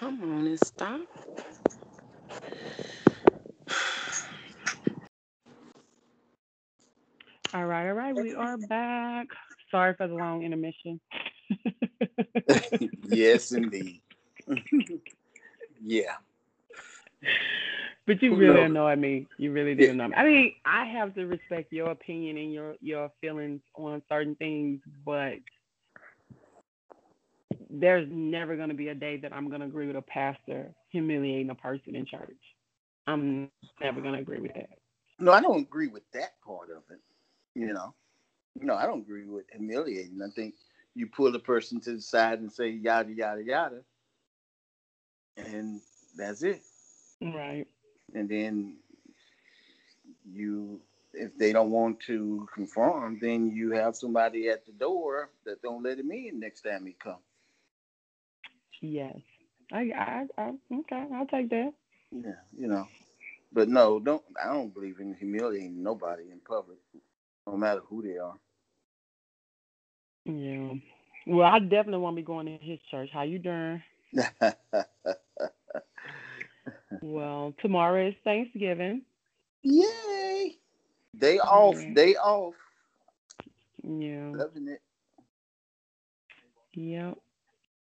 Come on and stop. All right, all right, we are back. Sorry for the long intermission. yes, indeed. yeah. But you really knows? annoy me. You really do Yeah. annoy me. I mean, I have to respect your opinion and your your feelings on certain things, but there's never going to be a day that I'm going to agree with a pastor humiliating a person in church. I'm never going to agree with that. No, I don't agree with that part of it. You know, no, I don't agree with humiliating. I think you pull the person to the side and say yada yada yada, and that's it. Right. And then you, if they don't want to conform, then you have somebody at the door that don't let him in next time he come. Yes. I, I, I okay. I'll take that. Yeah, you know. But no, don't. I don't believe in humiliating nobody in public, no matter who they are. Yeah. Well, I definitely won't be going to his church. How you doing? Well, tomorrow is Thanksgiving. Yay! Day off, Yeah. day off. Yeah. Loving it. Yep.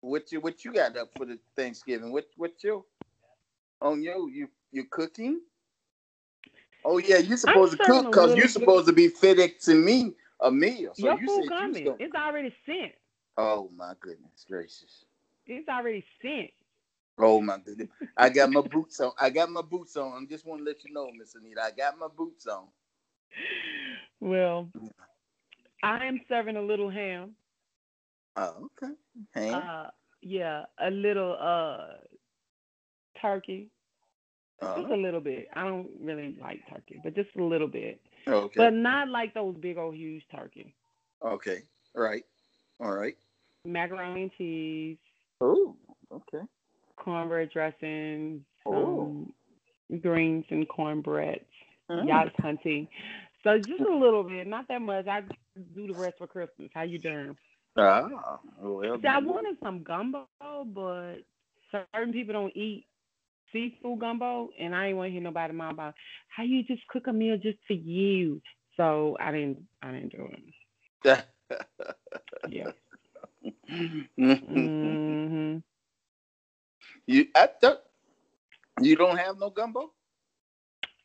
What you what you got up for the Thanksgiving? What what you on you you you cooking? Oh yeah, you're supposed to cook because you're supposed to be FedExing me a meal. So Your you food you coming. gonna- It's already sent. Oh my goodness gracious. It's already sent. Oh my goodness. I got my boots on. I got my boots on. I just want to let you know, Miss Anita. I got my boots on. Well, I am serving a little ham. Oh, okay. Hey. Uh, yeah, a little uh turkey. Just a little bit. I don't really like turkey, but just a little bit. okay. But not like those big old huge turkey. okay. Right. All right. Macaroni and cheese, Oh, okay. cornbread dressing, Oh. greens and cornbread. Mm. Y'all hunting. So just a little bit, not that much. I do the rest for Christmas. How you doing? Ah, well. See, I wanted some gumbo, but certain people don't eat seafood gumbo, and I didn't want to hear nobody mom about how you just cook a meal just for you. So I didn't, I didn't do it. Yeah. mm-hmm. you I thought you don't have no gumbo?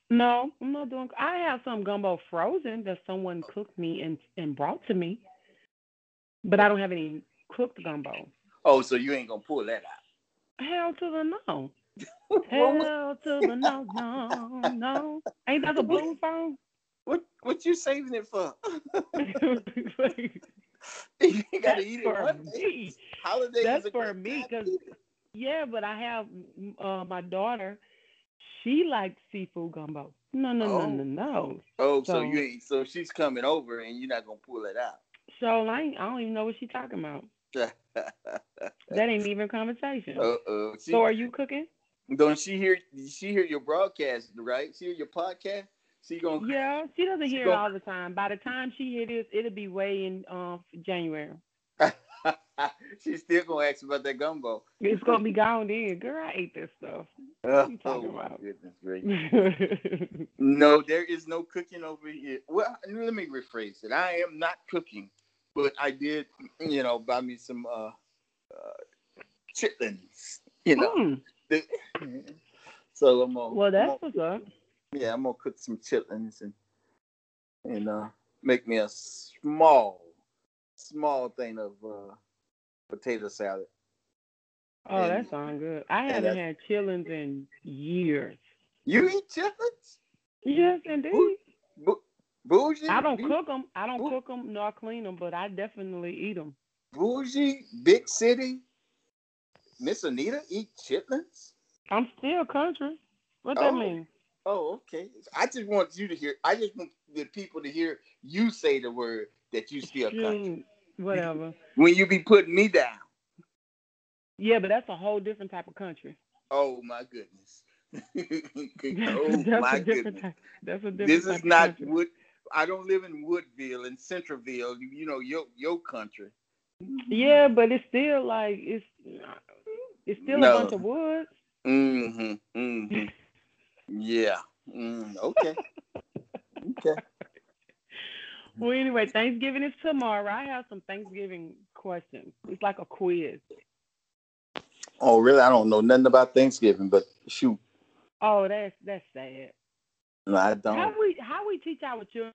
No, I'm not doing. I have some gumbo frozen that someone cooked me and and brought to me, but I don't have any cooked gumbo. Oh, so you ain't gonna pull that out. Hell to the no. Hell to the no, no, no. Ain't that the blue song? what, what you saving it for? you gotta eat it for one me. Holidays That's for me, time to 'cause- eat it. Yeah, but I have uh, my daughter. She likes seafood gumbo. No, no, no, Oh. no, no. Oh, so, So- you ain't so she's coming over and you're not gonna pull it out. So I, ain't, I don't even know what she's talking about. uh That ain't even a conversation. oh. She, So are you cooking? don't she hear she hear your broadcast, right? She hear your podcast? She gonna Yeah, she doesn't She hear gon- it all the time. By the time she hear this, it'll be way in um January. She's still gonna ask about that gumbo. It's gonna be gone then. Girl, I ate this stuff. Oh, you talking my about? goodness gracious. No, there is no cooking over here. Well, let me rephrase it. I am not cooking, but I did, you know, buy me some uh, uh chitlins, you know. Mm, So I'm gonna, well, that's gonna- what's up. yeah, I'm gonna cook some chitlins and and uh make me a small, small thing of uh potato salad. Oh, And- that sounds good. I haven't had chillins in years. You eat chitlins? Yes, indeed. But Bougie. I don't cook them. I don't cook them nor clean them, but I definitely eat them. Bougie. Big city. Miss Anita eat chitlins. I'm still country. What Oh. that mean? Oh, okay. I just want you to hear. I just want the people to hear you say the word that you still country. Whatever. When you be putting me down. Yeah, but that's a whole different type of country. Oh my goodness. oh that's my a different goodness. type. That's a different This type is of not country. Wood. I don't live in Woodville in Centerville. You, know your your country. Yeah, but it's still like it's it's still No. a bunch of woods. Mm-hmm. Mm-hmm. yeah. Mm, okay. okay. Well, anyway, Thanksgiving is tomorrow. I have some Thanksgiving questions. It's like a quiz. Oh, really? I don't know nothing about Thanksgiving, but shoot, Oh, that's that's sad. No, I How don't. we how we teach our children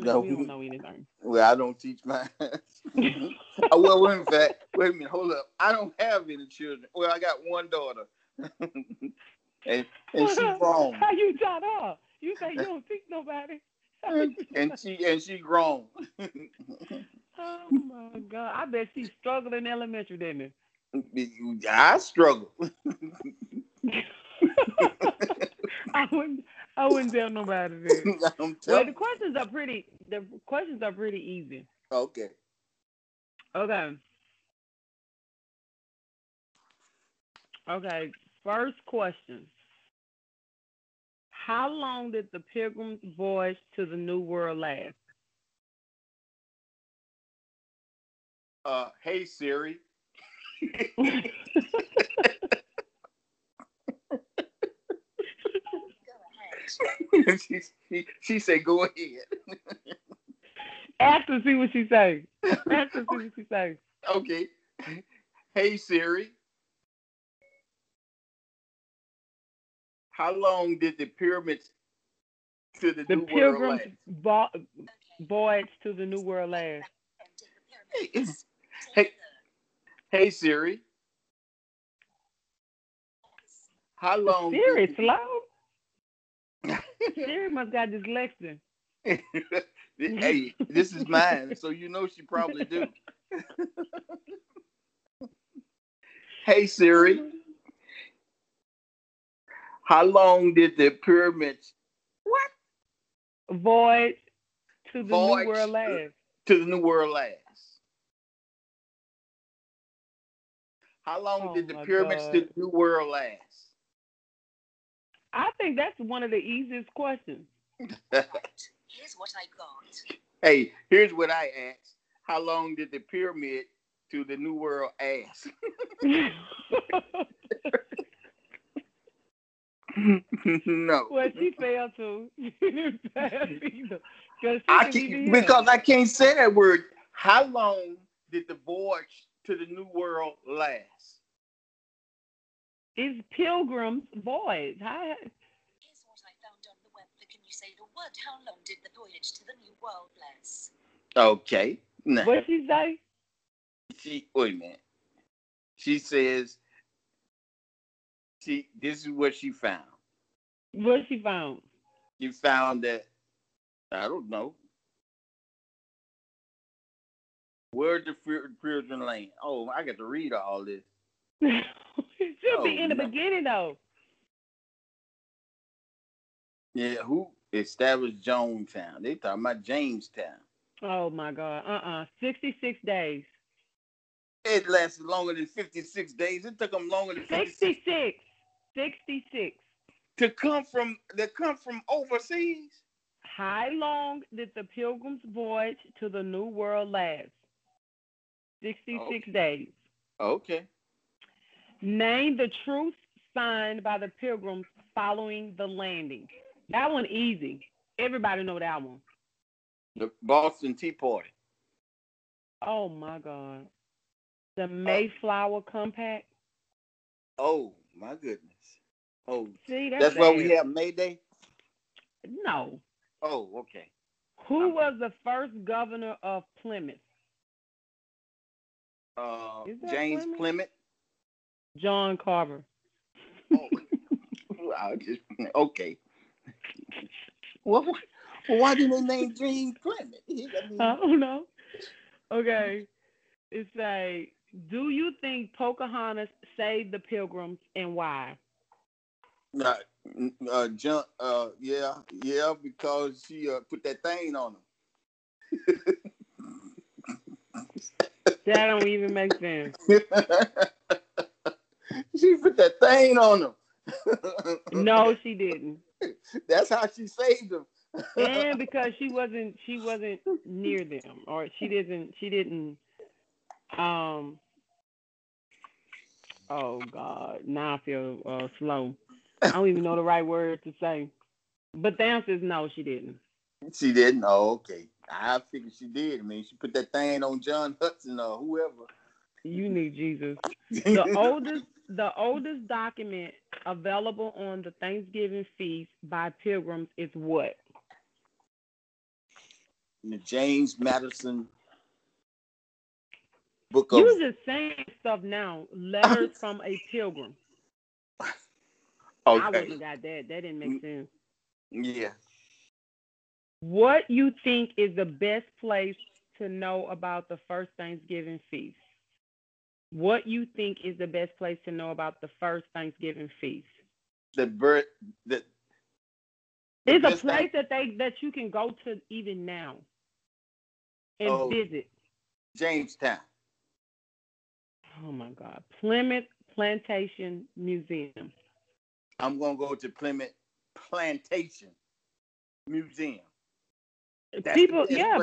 No, we don't know anything. Well, I don't teach my. Oh, uh, well, well, in fact, wait a minute, hold up. I don't have any children. Well, I got one daughter, and and she grown, How you taught her? You say you don't teach nobody. and she and she grown. Oh my God! I bet she struggled in elementary, didn't it? I struggle. I wouldn't. I wouldn't tell nobody that. I'm Well, the questions are pretty. The questions are pretty easy. Okay. Okay. Okay. First question. How long did the Pilgrim's voyage to the New World last? Uh, hey Siri. she, she, she said, "Go ahead." Ask her, see what she say. Ask her, see what she say. Okay. Hey Siri. How long did the pyramids to the, The New World Pilgrim's last? vo- voyage to the New World last. Hey, hey, hey Siri. How long? Siri, slow. Siri must got dyslexia. hey, this is mine, so you know she probably do. hey Siri, how long did the pyramids Voyage to the Voyage New World last. to the New World last? How long Oh did the pyramids to the New World last? I think that's one of the easiest questions. Here's what I got. hey, here's what I asked: How long did the pyramid to the New World ask? no. well, she failed to. She didn't pass either. 'Cause she I didn't even can, hear. because I can't say that word. How long did the voyage to the New World last? It's Pilgrim's voyage. How, Here's what I found on the web. Can you say the word? How long did the voyage to the New World last? Okay. Now, what she say? she wait a minute. She says she this is what she found. What she found? She found that I don't know. Where the fear- children land? Oh, I got to read all this. It should be Oh, in the no. beginning though. Yeah, who established Jonestown? They talking about Jamestown. Oh my God. Uh uh 66 days. It lasted longer than 56 days. It took them longer than 56 66. 66. to come from to come from overseas. How long did the Pilgrim's voyage to the New World last? 66 Okay. days. Okay. Name the truth signed by the Pilgrims following the landing. That one easy. Everybody know that one. The Boston Tea Party. Oh my God. The Mayflower Compact. Oh my goodness. Oh, See, that's, that's why we have May Day. No. Oh, okay. Who was the first governor of Plymouth? Uh, James Plymouth? Plymouth. John Carver. Oh, just okay. What Well, why didn't they name James Clement? I mean, I don't know. Okay. It's say, do you think Pocahontas saved the pilgrims and why? uh, uh, John, uh, yeah, yeah, because she uh, put that thing on them. That don't even make sense. she put that thing on him. No, she didn't. that's how she saved him. And because she wasn't she wasn't near them or she didn't she didn't um oh god now i feel uh, slow i don't even know the right word to say but the answer is no she didn't She didn't. Oh, okay. I figured she did. I mean, she put that thing on John Hudson or whoever. you need jesus the oldest the oldest document available on the thanksgiving feast by pilgrims is what the James Madison book of. you just saying stuff now letters from a pilgrim i okay. wouldn't have got that that didn't make sense Yeah. What you think is the best place to know about the first Thanksgiving feast? What you think is the best place to know about the first Thanksgiving feast? The birth. The. the It's a place that they that you can go to even now and Oh. visit. Jamestown. Oh my God, Plymouth Plantation Museum. I'm gonna go to Plymouth Plantation Museum. That's people, yeah.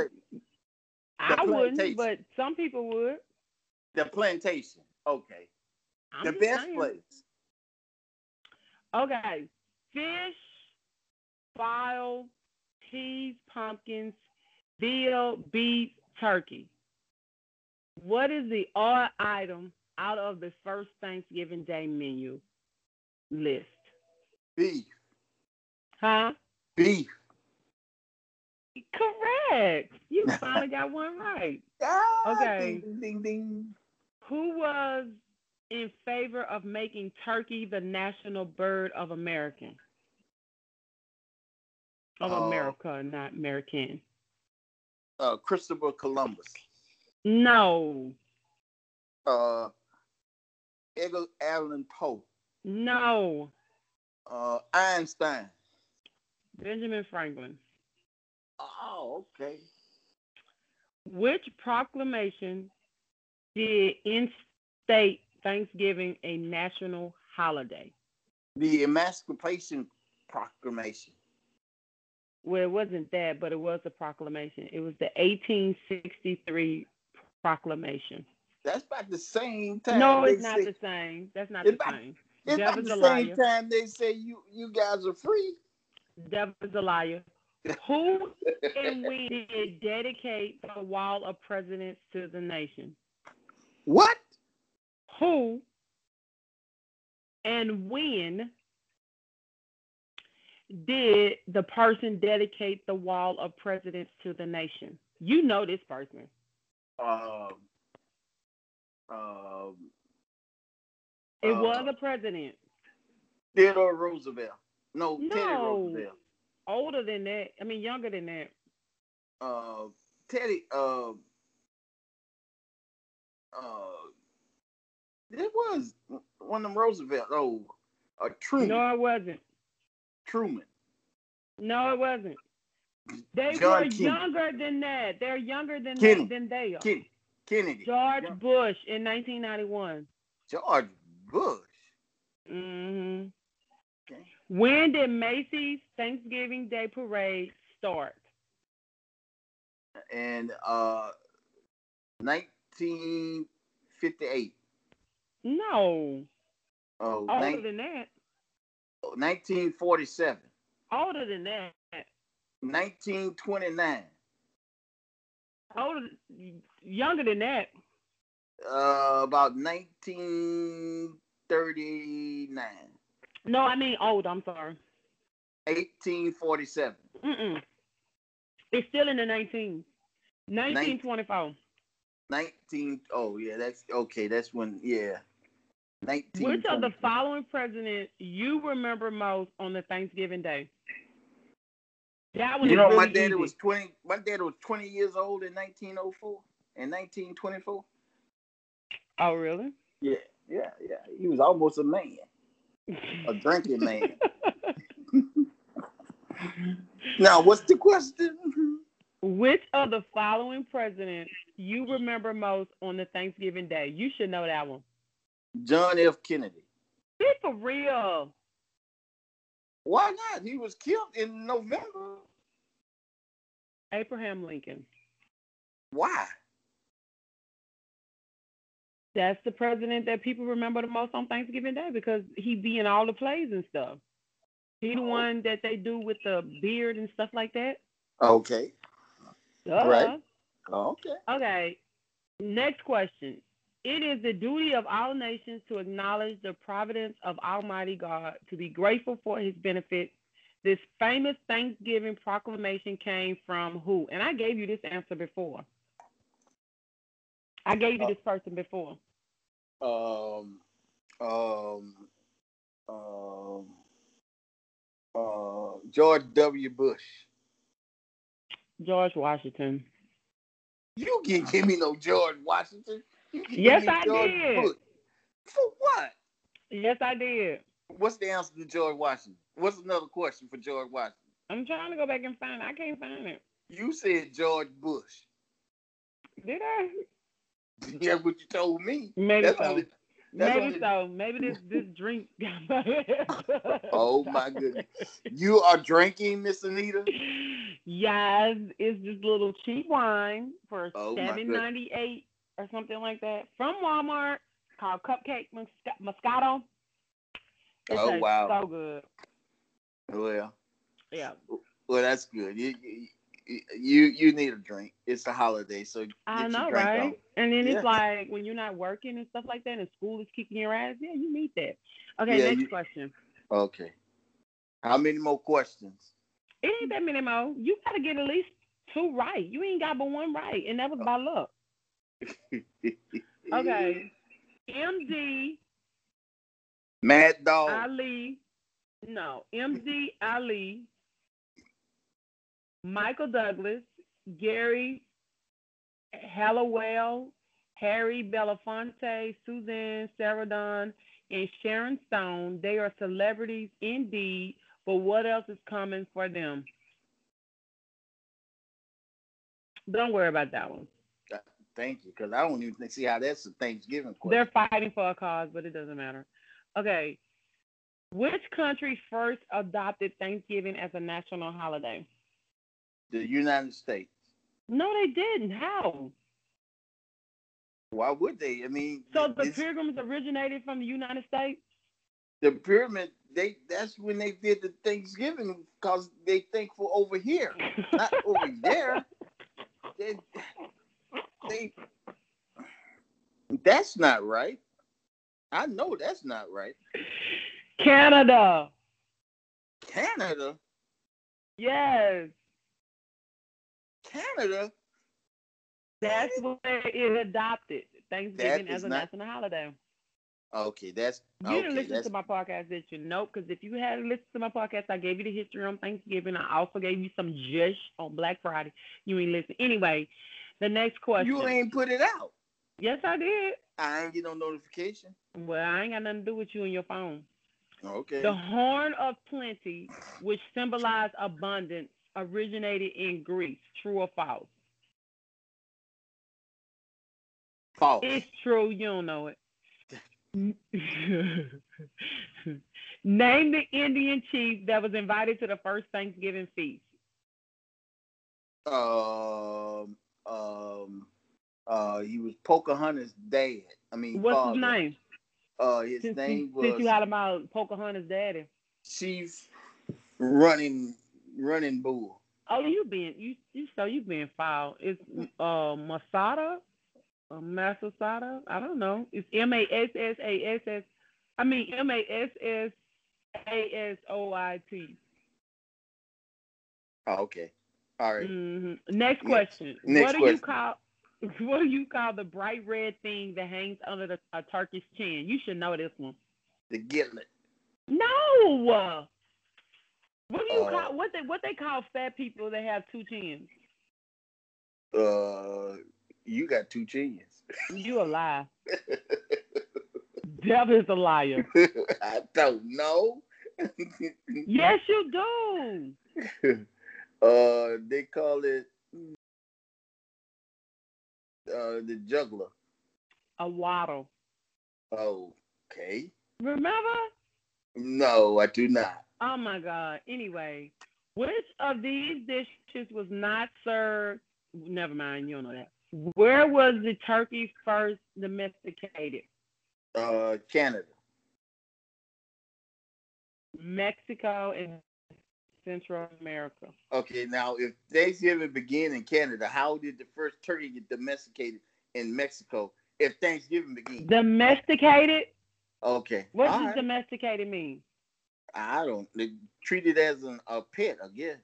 I wouldn't, but some people would. The plantation. Okay. I'm the best saying. place. Okay. Fish, fowl, peas, pumpkins, veal, beef, turkey. What is the odd item out of the first Thanksgiving Day menu list? Beef. Huh? Beef. Correct. You finally got one right. Ah, Okay. Ding, ding, ding. Who was in favor of making turkey the national bird of American? Of Oh. America, not American. Uh, Christopher Columbus. No, Uh, Edgar Allan Poe. no. Uh, Einstein. Benjamin Franklin. Oh, okay. Which proclamation did instate Thanksgiving a national holiday? The Emancipation Proclamation. Well, it wasn't that, but it was a proclamation. It was the 1863 proclamation. That's about the same time. no, it's not say- the same. That's not the about- same. It's about the same liar. time they say you you guys are free. Devil's a liar. Who and when did dedicate the Wall of Presidents to the nation? What? who and when did the person dedicate the wall of presidents to the nation? You know this person. Um. Um. It Uh, was a president. Theodore Roosevelt. No, Teddy Roosevelt. Older than that. I mean younger than that. Uh, Teddy. Uh. Uh. It was one of them Roosevelt. Oh, uh, Truman. No, it wasn't. Truman. No, it wasn't. They John were Kennedy. younger than that. They're younger than Kennedy. that than they are. Ken- Kennedy. George. Bush in 1991. George Bush. hmm Okay. When did Macy's Thanksgiving Day Parade start? And uh, 1958. No, Oh, older nine- than that. 1947. Older than that. 1929. Older, younger than that. Uh, about 1939. No, I mean old. I'm sorry. 1847. Mm-mm. It's still in the 19. 1924. 19. Oh, yeah, that's okay. That's when, yeah. 19. Which of the following presidents you remember most on the Thanksgiving Day? That one You know, really my daddy easy. was twenty. My daddy was twenty years old in nineteen oh four. In nineteen twenty four. Oh, really? Yeah, yeah, yeah. He was almost a man, a drinking man. now, what's the question? Which of the following presidents you remember most on the Thanksgiving Day? You should know that one. John F. Kennedy. Be for real. Why not? He was killed in November. Abraham Lincoln. Why? That's the president that people remember the most on Thanksgiving Day because he be in all the plays and stuff. He the Oh. one that they do with the beard and stuff like that. Okay. Duh. Right. Okay. Okay. Next question. It is the duty of all nations to acknowledge the providence of Almighty God, to be grateful for his benefits. This famous Thanksgiving proclamation came from who? And I gave you this answer before. I gave you this person before. Um. Um. Um. Uh, George W. Bush. George Washington. You can't give me no George Washington. You can give Yes, I George did. Bush. For what? Yes, I did. What's the answer to George Washington? What's another question for George Washington? I'm trying to go back and find it. I can't find it. You said George Bush. Did I? That's what you told me. Maybe That's so. only- that's Maybe so. Maybe this this drink got my head. Oh my goodness. You are drinking, Miss Anita? Yes, it's this little cheap wine for Oh, seven ninety eight or something like that from Walmart called Cupcake Mosca- Moscato. It Oh, wow. so good. Well, Yeah, well, that's good. You, you you you need a drink. It's a holiday, so I know, right? And then Yeah. it's like when you're not working and stuff like that, and school is kicking your ass. Yeah, you need that. Okay, Yeah, next you- question. Okay. How many more questions? It ain't that many more. You gotta get at least two right. You ain't got but one right, and that was by luck. Okay. MD Mad Dog. Ali, no, MD Ali, Michael Douglas, Gary Hallowell, Harry Belafonte, Suzanne Sarandon, and Sharon Stone. They are celebrities indeed, but what else is coming for them? Don't worry about that one. Thank you, because I don't even see how that's a Thanksgiving question. They're fighting for a cause, but it doesn't matter. Okay. Which country first adopted Thanksgiving as a national holiday? The United States. No, they didn't. How? Why would they? I mean, So the pilgrims originated from the United States? the pyramid. They that's when they did the Thanksgiving because they thankful over here, not over there. They, they, that's not right. I know that's not right. Canada. Canada, Yes. Canada. That's where it adopted Thanksgiving as a not- national holiday. Okay, that's You okay. didn't listen to my podcast, did you? Nope, because if you had listened to my podcast, I gave you the history on Thanksgiving. I also gave you some jush on Black Friday. You ain't listen. Anyway, the next question. you ain't put it out. Yes, I did. I ain't get no notification. Well, I ain't got nothing to do with you and your phone. Okay. The horn of plenty, which symbolized abundance, originated in Greece. True or false? False. It's true. You don't know it. Name the Indian chief that was invited to the first Thanksgiving feast. um, um, uh, he was Pocahontas' dad. I mean, What's father. his name? Uh, his Since, name you, since was you had about Pocahontas' daddy. Chief Running Running Bull. Oh, you being you you so you being foul. It's uh Masada, uh, Masasada. I don't know. It's M A S S A S S. I mean M A S S A S O I T. Oh, okay. All right. Mhm. Next question. next what do you call what do you call the bright red thing that hangs under the, a turkey's chin? You should know this one. The Gitlet. No. What do you Uh, call what they what they call fat people that have two chins? Uh, you got two chins. You a lie. Devil is a liar. I don't know. Yes, you do. uh, they call it uh the juggler. A waddle. Okay. Remember? No, I do not. Oh my God. Anyway, which of these dishes was not served? Never mind, you don't know that. Where was the turkey first domesticated? Uh, Canada. Mexico and Central America. Okay, now if Thanksgiving began in Canada, how did the first turkey get domesticated in Mexico? If Thanksgiving began, Domesticated? okay. What all does right. domesticated mean? I don't they treat it as an, a pet, I guess.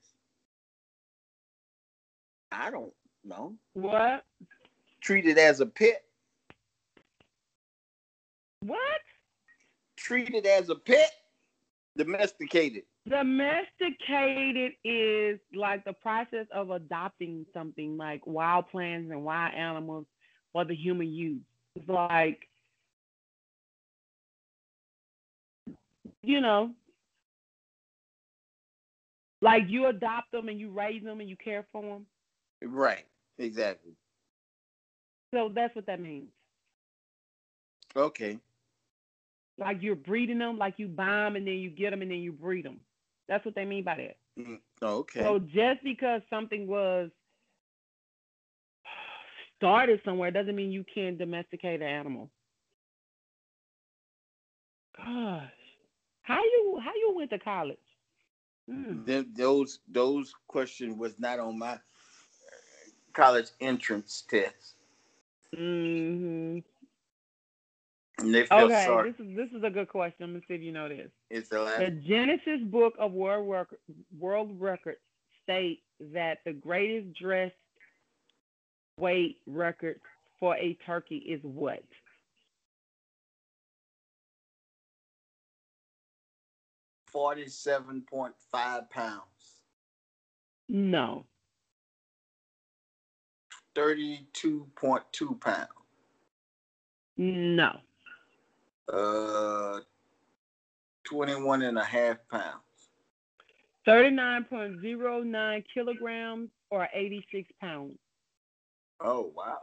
I don't know. What? Treat it as a pet. What? Treat it as a pet. Domesticated. Domesticated is like the process of adopting something like wild plants and wild animals for the human use. It's like, you know, like you adopt them and you raise them and you care for them. Right. Exactly. So that's what that means. Okay. Like you're breeding them, like you buy them and then you get them and then you breed them. That's what they mean by that. Mm, Okay. So just because something was started somewhere doesn't mean you can't domesticate an animal. Gosh, how you how you went to college? Them, those those questions was not on my uh, college entrance test. hmm felt Okay, sorry. this is this is a good question. I'm gonna see if you know this. It's the last The Guinness Book of World Record, World Records state that the greatest dressed weight record for a turkey is what? Forty-seven point five pounds. No. Thirty-two point two pounds. No. Uh 21 and a half pounds. 39.09 kilograms or 86 pounds. Oh wow.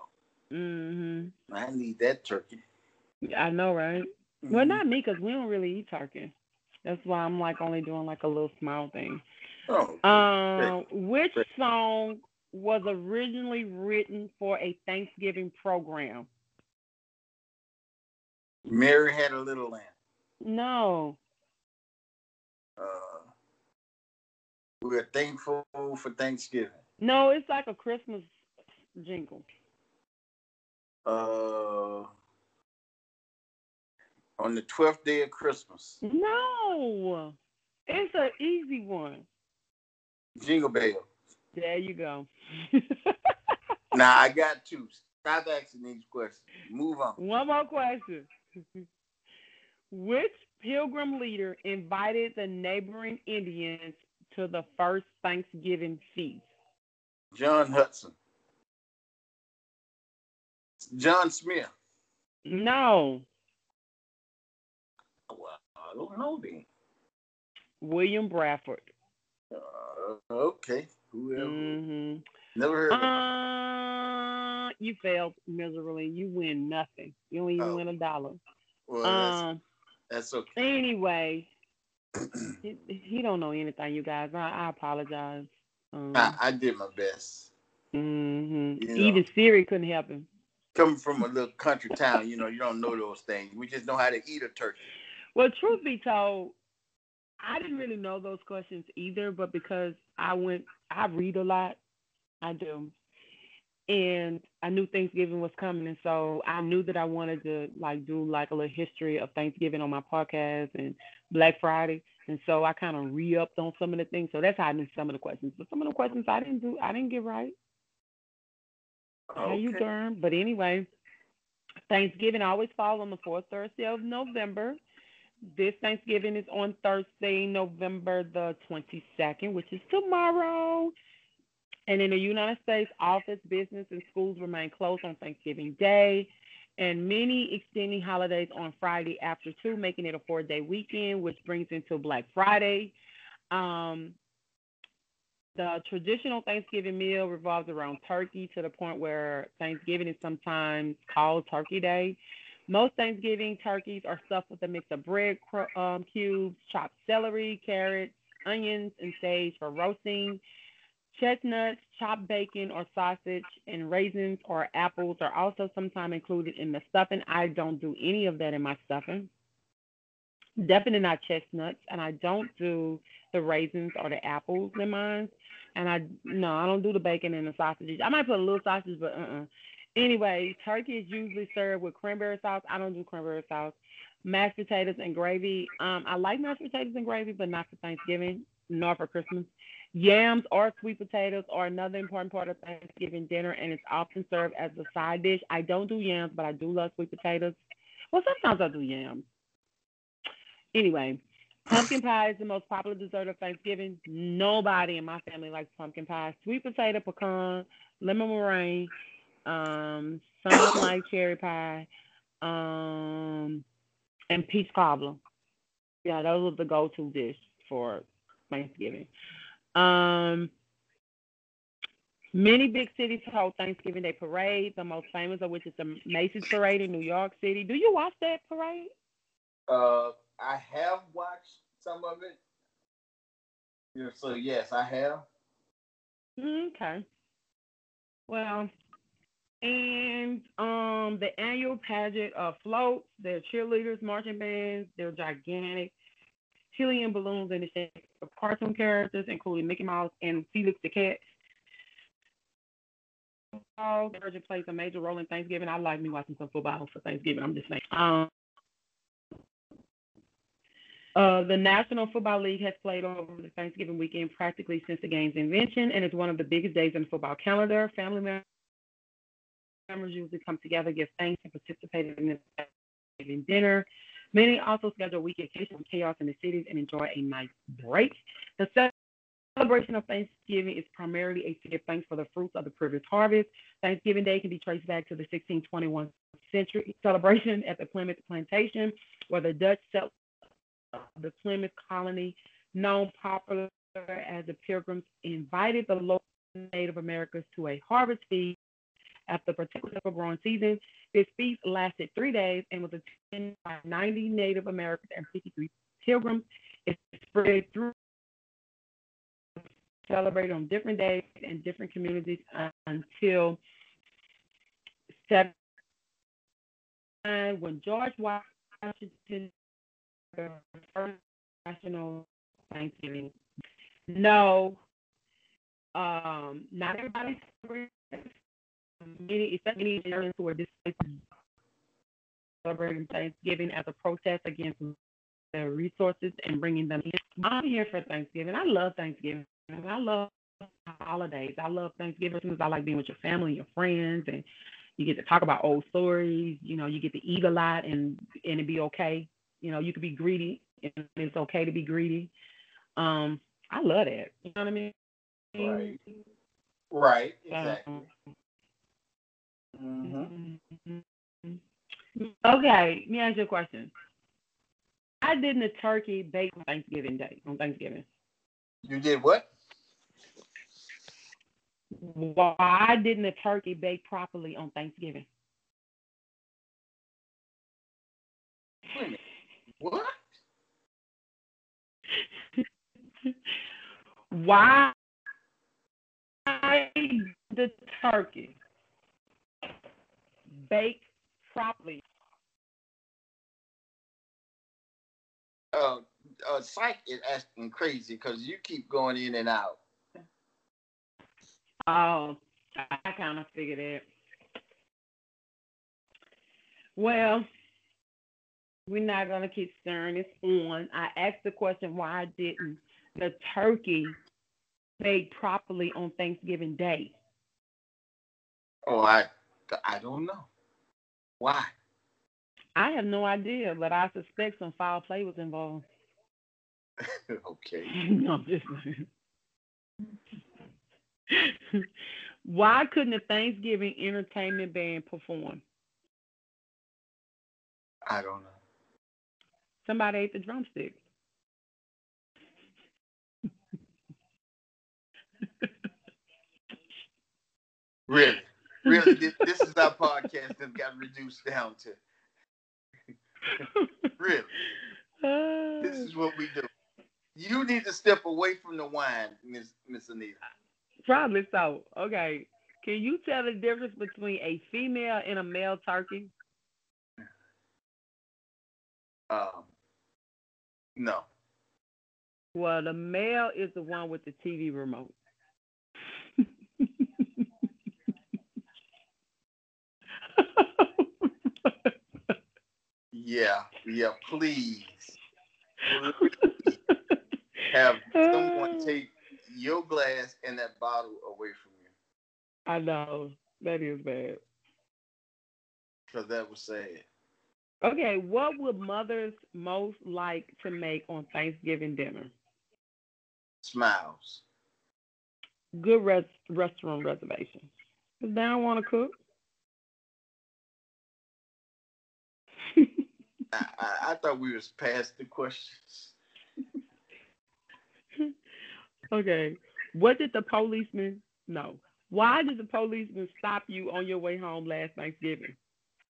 hmm I need that turkey. I know, right? Well, Mhm. not me, because we don't really eat turkey. That's why I'm like only doing like a little small thing. Oh, Um, which song was originally written for a Thanksgiving program? Mary had a little lamb. No. Uh, we're thankful for Thanksgiving. No, it's like a Christmas jingle. Uh, on the twelfth day of Christmas, No. It's an easy one. Jingle Bell. There you go. Now I got two. Stop asking these questions. Move on. One more question. Which pilgrim leader invited the neighboring Indians to the first Thanksgiving feast? John Hudson. John Smith. No. Well, I don't know then. William Bradford. Uh, okay. Whoever. hmm Never heard of him. Uh, you failed miserably. You win nothing. You don't even Oh. win a dollar. Well, that's, Um. that's okay. Anyway, he, he don't know anything, you guys. I, I apologize. Um, I, I did my best. Mm-hmm. You know. Even Siri couldn't help him. Coming from a little country town, you know, you don't know those things. We just know how to eat a turkey. Well, truth be told, I didn't really know those questions either, but because I went, I read a lot, I do, and I knew Thanksgiving was coming, and so I knew that I wanted to like do like a little history of Thanksgiving on my podcast and Black Friday, and so I kind of re-upped on some of the things. So that's how I knew some of the questions, but some of the questions I didn't do, I didn't get right. How you Okay. doing? But anyway, Thanksgiving always falls on the fourth Thursday of November. This Thanksgiving is on Thursday, November the 22nd, which is tomorrow. And in the United States, office, business, and schools remain closed on Thanksgiving Day, and many extending holidays on Friday after two, making it a four-day weekend, which brings into Black Friday. Um, the traditional Thanksgiving meal revolves around turkey to the point where Thanksgiving is sometimes called Turkey Day. Most Thanksgiving turkeys are stuffed with a mix of bread um, cubes, chopped celery, carrots, onions, and sage for roasting. Chestnuts, chopped bacon or sausage, and raisins or apples are also sometimes included in the stuffing. I don't do any of that in my stuffing. Definitely not chestnuts, and I don't do the raisins or the apples in mine. And I no, I don't do the bacon and the sausages. I might put a little sausage, but uh-uh. Anyway, turkey is usually served with cranberry sauce. I don't do cranberry sauce. Mashed potatoes and gravy. Um, I like mashed potatoes and gravy, but not for Thanksgiving nor for Christmas. Yams or sweet potatoes are another important part of Thanksgiving dinner, and it's often served as a side dish. I don't do yams, but I do love sweet potatoes. Well, sometimes I do yams. Anyway, pumpkin pie is the most popular dessert of Thanksgiving. Nobody in my family likes pumpkin pie. Sweet potato, pecan, lemon meringue, um, some like cherry pie, um, and peach cobbler. Yeah, those are the go-to dish for Thanksgiving. Um, many big cities hold Thanksgiving Day parade, the most famous of which is the Macy's Parade in New York City. Do you watch that parade? Uh, I have watched some of it. Yeah, so yes, I have. Okay. Well, and um, the annual pageant of floats, their cheerleaders, marching bands, they're gigantic helium balloons in the shape of cartoon characters, including Mickey Mouse and Felix the Cat. Football plays a major role in Thanksgiving. I like me watching some football for Thanksgiving. I'm just saying. Um, uh, the National Football League has played over the Thanksgiving weekend practically since the game's invention, and is one of the biggest days in the football calendar. Family members usually come together, give thanks, and participate in Thanksgiving dinner. Many also schedule a week vacation with chaos in the cities and enjoy a nice break. The celebration of Thanksgiving is primarily a to give thanks for the fruits of the previous harvest. Thanksgiving Day can be traced back to the 1621 century celebration at the Plymouth Plantation, where the Dutch settled the Plymouth colony, known popular as the Pilgrims, invited the local Native Americans to a harvest feast after a particular growing season. This feast lasted three days and was attended by 90 Native Americans and 53 pilgrims. It spread through celebrated on different days in different communities until seven when George Washington the first national Thanksgiving. No, um, not everybody many, many Americans who are displaced celebrating Thanksgiving as a protest against the resources and bringing them in. I'm here for Thanksgiving. I love Thanksgiving. I love holidays. I love Thanksgiving because I like being with your family and your friends, and you get to talk about old stories. You know, you get to eat a lot and and it be okay. You know, you could be greedy, and it's okay to be greedy. Um, I love that. You know what I mean? Right. Right. Exactly. Um, Mm-hmm. Okay, let me ask you a question. I didn't the turkey bake on Thanksgiving Day? On Thanksgiving. You did what? Why didn't the turkey bake properly on Thanksgiving? What? Why the turkey bake properly. Uh, uh, Psych is asking crazy because you keep going in and out. Oh, I kind of figured it. Well, we're not gonna keep stirring this on. I asked the question, why didn't the turkey bake properly on Thanksgiving Day? Oh, I, I don't know. Why? I have no idea, but I suspect some foul play was involved. okay. no, I'm just Why couldn't the Thanksgiving entertainment band perform? I don't know. Somebody ate the drumstick. Really, really, this, this is our podcast that got reduced down to. really, this is what we do. You need to step away from the wine, Miss Miss Anita. Probably so. Okay. Can you tell the difference between a female and a male turkey? Um, no. Well, the male is the one with the TV remote. Yeah, yeah, please. please have uh. someone take your glass and that bottle away from you. I know. That is bad. Because that was sad. Okay, what would mothers most like to make on Thanksgiving dinner? Smiles. Good res- restaurant reservations. Because they don't want to cook. I, I, I thought we was past the questions. Okay. What did the policeman know? Why did the policeman stop you on your way home last Thanksgiving?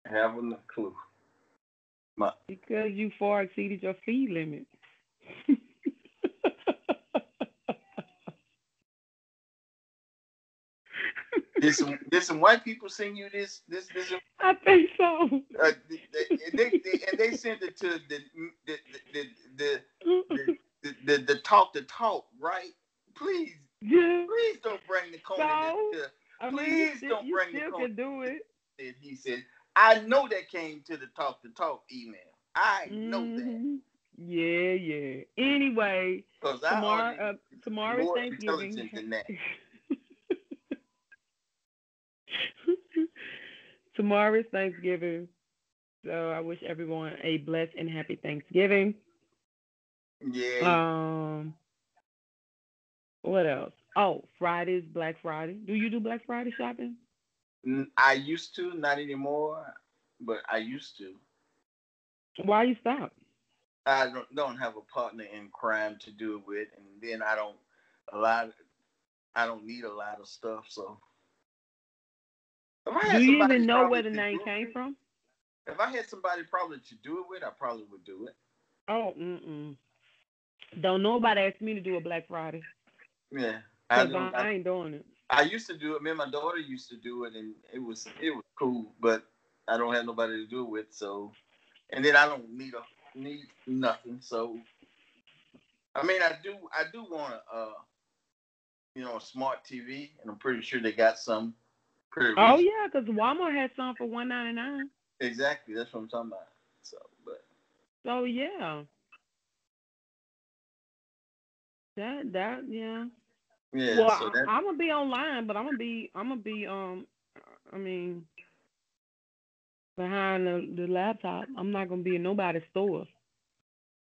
Having a clue. My, Because you far exceeded your speed limit. did some did some white people send you this this this I think so. uh, they, they, they, and they sent it to the the the the, the, the, the, the talk the talk right please yeah. please don't bring the Conan So? to I mean, Please still, don't bring the still phone. can do it. said he said I know that came to the talk to talk email I know that Mhm. Yeah, yeah. Anyway, tomorrow, uh, tomorrow is Thanksgiving. intelligent than that tomorrow is Thanksgiving. So I wish everyone a blessed and happy Thanksgiving. yeah Um, what else? Oh, Friday's Black Friday. Do you do Black Friday shopping? I used to not anymore but I used to Why you stop? I don't, don't have a partner in crime to do it with, and then I don't a lot. I don't need a lot of stuff, so. If I had Do you even know where the name it came from? If I had somebody probably to do it with, I probably would do it. Oh, mm-mm. Don't nobody ask me to do a Black Friday. Yeah, I, I I, ain't doing it. I used to do it. Me and my daughter used to do it, and it was it was cool. But I don't have nobody to do it with, so. And then I don't need a need nothing, so. I mean, I do I do want a, uh, you know, a smart TV, and I'm pretty sure they got some. Pretty Oh reasonable. yeah, cause Walmart has some for one ninety nine. Exactly. That's what I'm talking about. So, but So yeah. That that yeah. yeah. well, so that, I, am gonna be online, but I'm gonna be I'm gonna be um, I mean, behind the, the laptop. I'm not gonna be in nobody's store.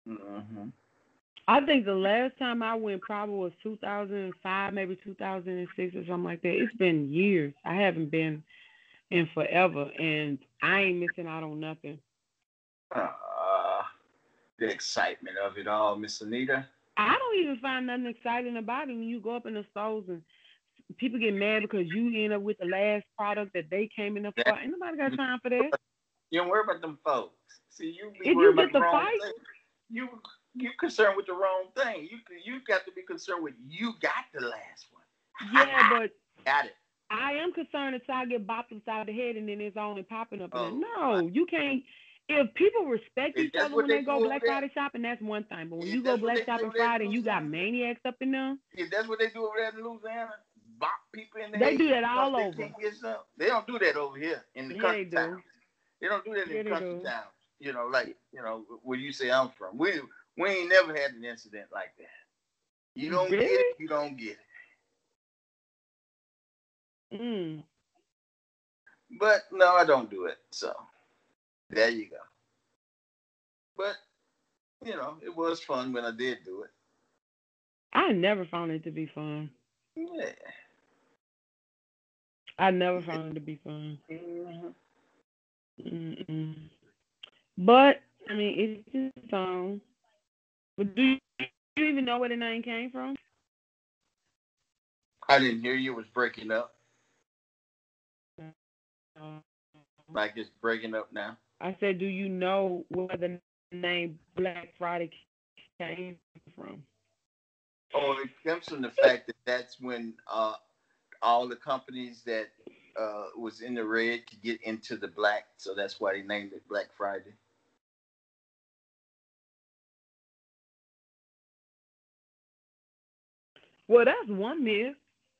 mhm. I think the last time I went probably was 2005, maybe 2006 or something like that. It's been years. I haven't been in forever, and I ain't missing out on nothing. uh, the excitement of it all, Miss Anita. I don't even find nothing exciting about it when you go up in the stores and people get mad because you end up with the last product that they came in the for. Ain't nobody got time for that. You don't worry about them folks. See, you be If worried you about get the the fight- thing. You you concerned with the wrong thing. You you got to be concerned with you got the last one. Yeah, but Got it. I am concerned that I get bopped upside the head and then it's only popping up. Oh. No, you can't. If people respect If each other when they they go Black Friday shopping, that's one thing. But when If you go Black shopping Friday and you got maniacs up in there, If that's what they do over there in Louisiana, bop people in the They head do that all over. can't get some. They don't do that over here in the Yeah, country they do. towns. They don't do that Yeah, in country do. towns. You know, like you know where you say I'm from. We we ain't never had an incident like that. You don't get it. You don't get it. mm, But no, I don't do it. So there you go. but you know, it was fun when I did do it. I never found it to be fun. Yeah. I never found it to be fun. Mhm. Mm-mm. But I mean, it's just song. But do you, do you even know where the name came from? I didn't hear you. It was breaking up. Uh, Like it's breaking up now. I said, do you know where the name Black Friday came from? Oh, it comes from the fact that that's when uh, all the companies that uh, was in the red could get into the black, so that's why they named it Black Friday. Well, that's one myth.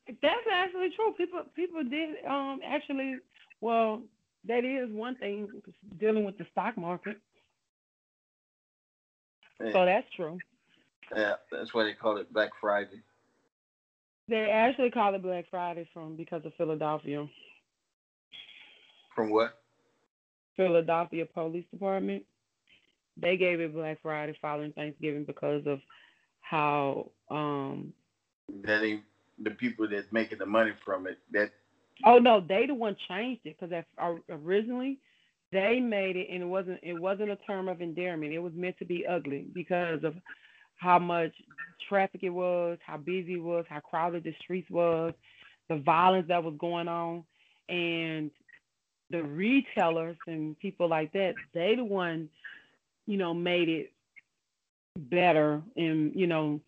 That's actually true. People people did um actually well that is one thing dealing with the stock market. Yeah. So that's true. Yeah, that's why they call it Black Friday. They actually call it Black Friday from because of Philadelphia. From what? Philadelphia Police Department. They gave it Black Friday following Thanksgiving because of how um That ain't the people that's making the money from it. That oh no, they the one changed it because originally they made it and it wasn't it wasn't a term of endearment. It was meant to be ugly because of how much traffic it was, how busy it was, how crowded the streets was, the violence that was going on, and the retailers and people like that, they the one, you know, made it better and you know,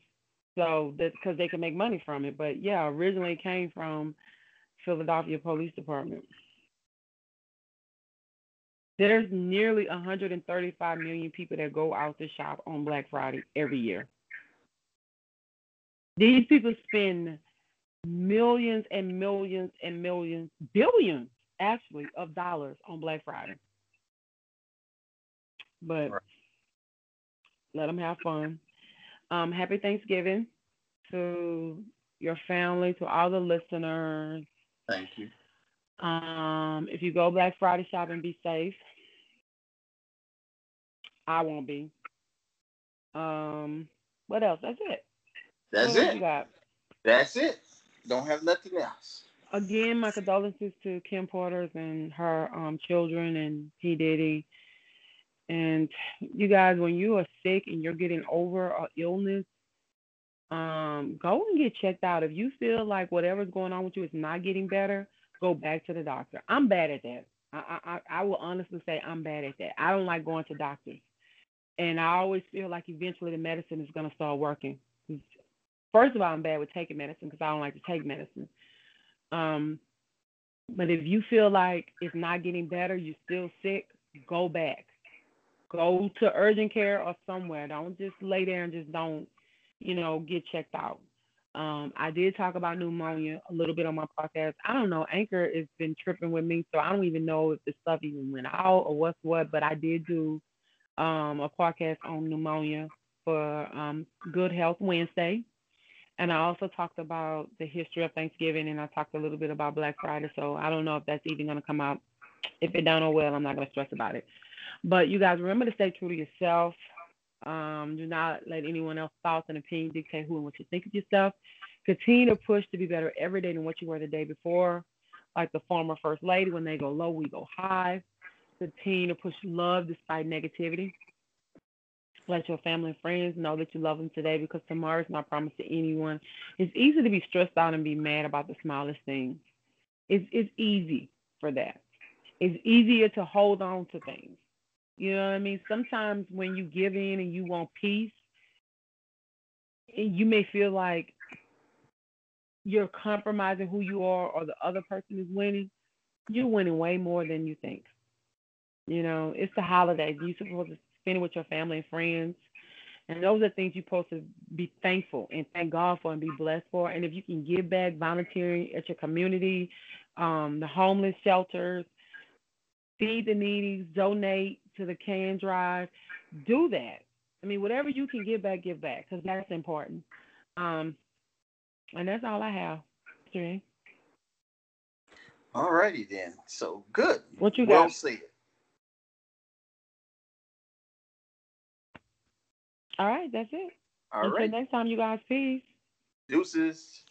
so that because they can make money from it. But yeah, originally it came from Philadelphia Police Department. There's nearly 135 million people that go out to shop on Black Friday every year. These people spend millions and millions and millions, billions actually, of dollars on Black Friday. But let them have fun. Um, happy Thanksgiving to your family, to all the listeners. thank you. Um, if you go Black Friday shopping, be safe. I won't be. Um, what else? That's it. That's What it. got? That's it. Don't have nothing else. Again, my condolences to Kim Porter's and her um children and P Diddy. And you guys, when you are sick and you're getting over an illness, um, go and get checked out. If you feel like whatever's going on with you is not getting better, go back to the doctor. I'm bad at that. I, I, I will honestly say I'm bad at that. I don't like going to doctors. And I always feel like eventually the medicine is going to start working. First of all, I'm bad with taking medicine because I don't like to take medicine. Um, but if you feel like it's not getting better, you're still sick, go back. Go to urgent care or somewhere. Don't just lay there and just don't, you know, get checked out. Um, I did talk about pneumonia a little bit on my podcast. I don't know. Anchor has been tripping with me, so I don't even know if the stuff even went out or what's what. But I did do um, a podcast on pneumonia for um, Good Health Wednesday. And I also talked about the history of Thanksgiving and I talked a little bit about Black Friday. So I don't know if that's even going to come out. If it don't, oh well, I'm not going to stress about it. But you guys remember to stay true to yourself. Um, do not let anyone else's thoughts and opinions dictate who and what you think of yourself. Continue to push to be better every day than what you were the day before. Like the former first lady, when they go low, we go high. Continue to push love despite negativity. Let your family and friends know that you love them today because tomorrow is not promised to anyone. It's easy to be stressed out and be mad about the smallest things. It's it's easy for that. It's easier to hold on to things. You know what I mean? Sometimes when you give in and you want peace, you may feel like you're compromising who you are or the other person is winning, you're winning way more than you think. You know, it's the holidays. You're supposed to spend it with your family and friends. And those are things you're supposed to be thankful and thank God for and be blessed for. And if you can give back volunteering at your community, um, the homeless shelters, feed the needy, donate to the can drive, do that. I mean, whatever you can give back, give back because that's important. Um, and that's all I have. Today. All righty then. So good. What you got? well said. All right, that's it. All Until right. next time, you guys. Peace. Deuces.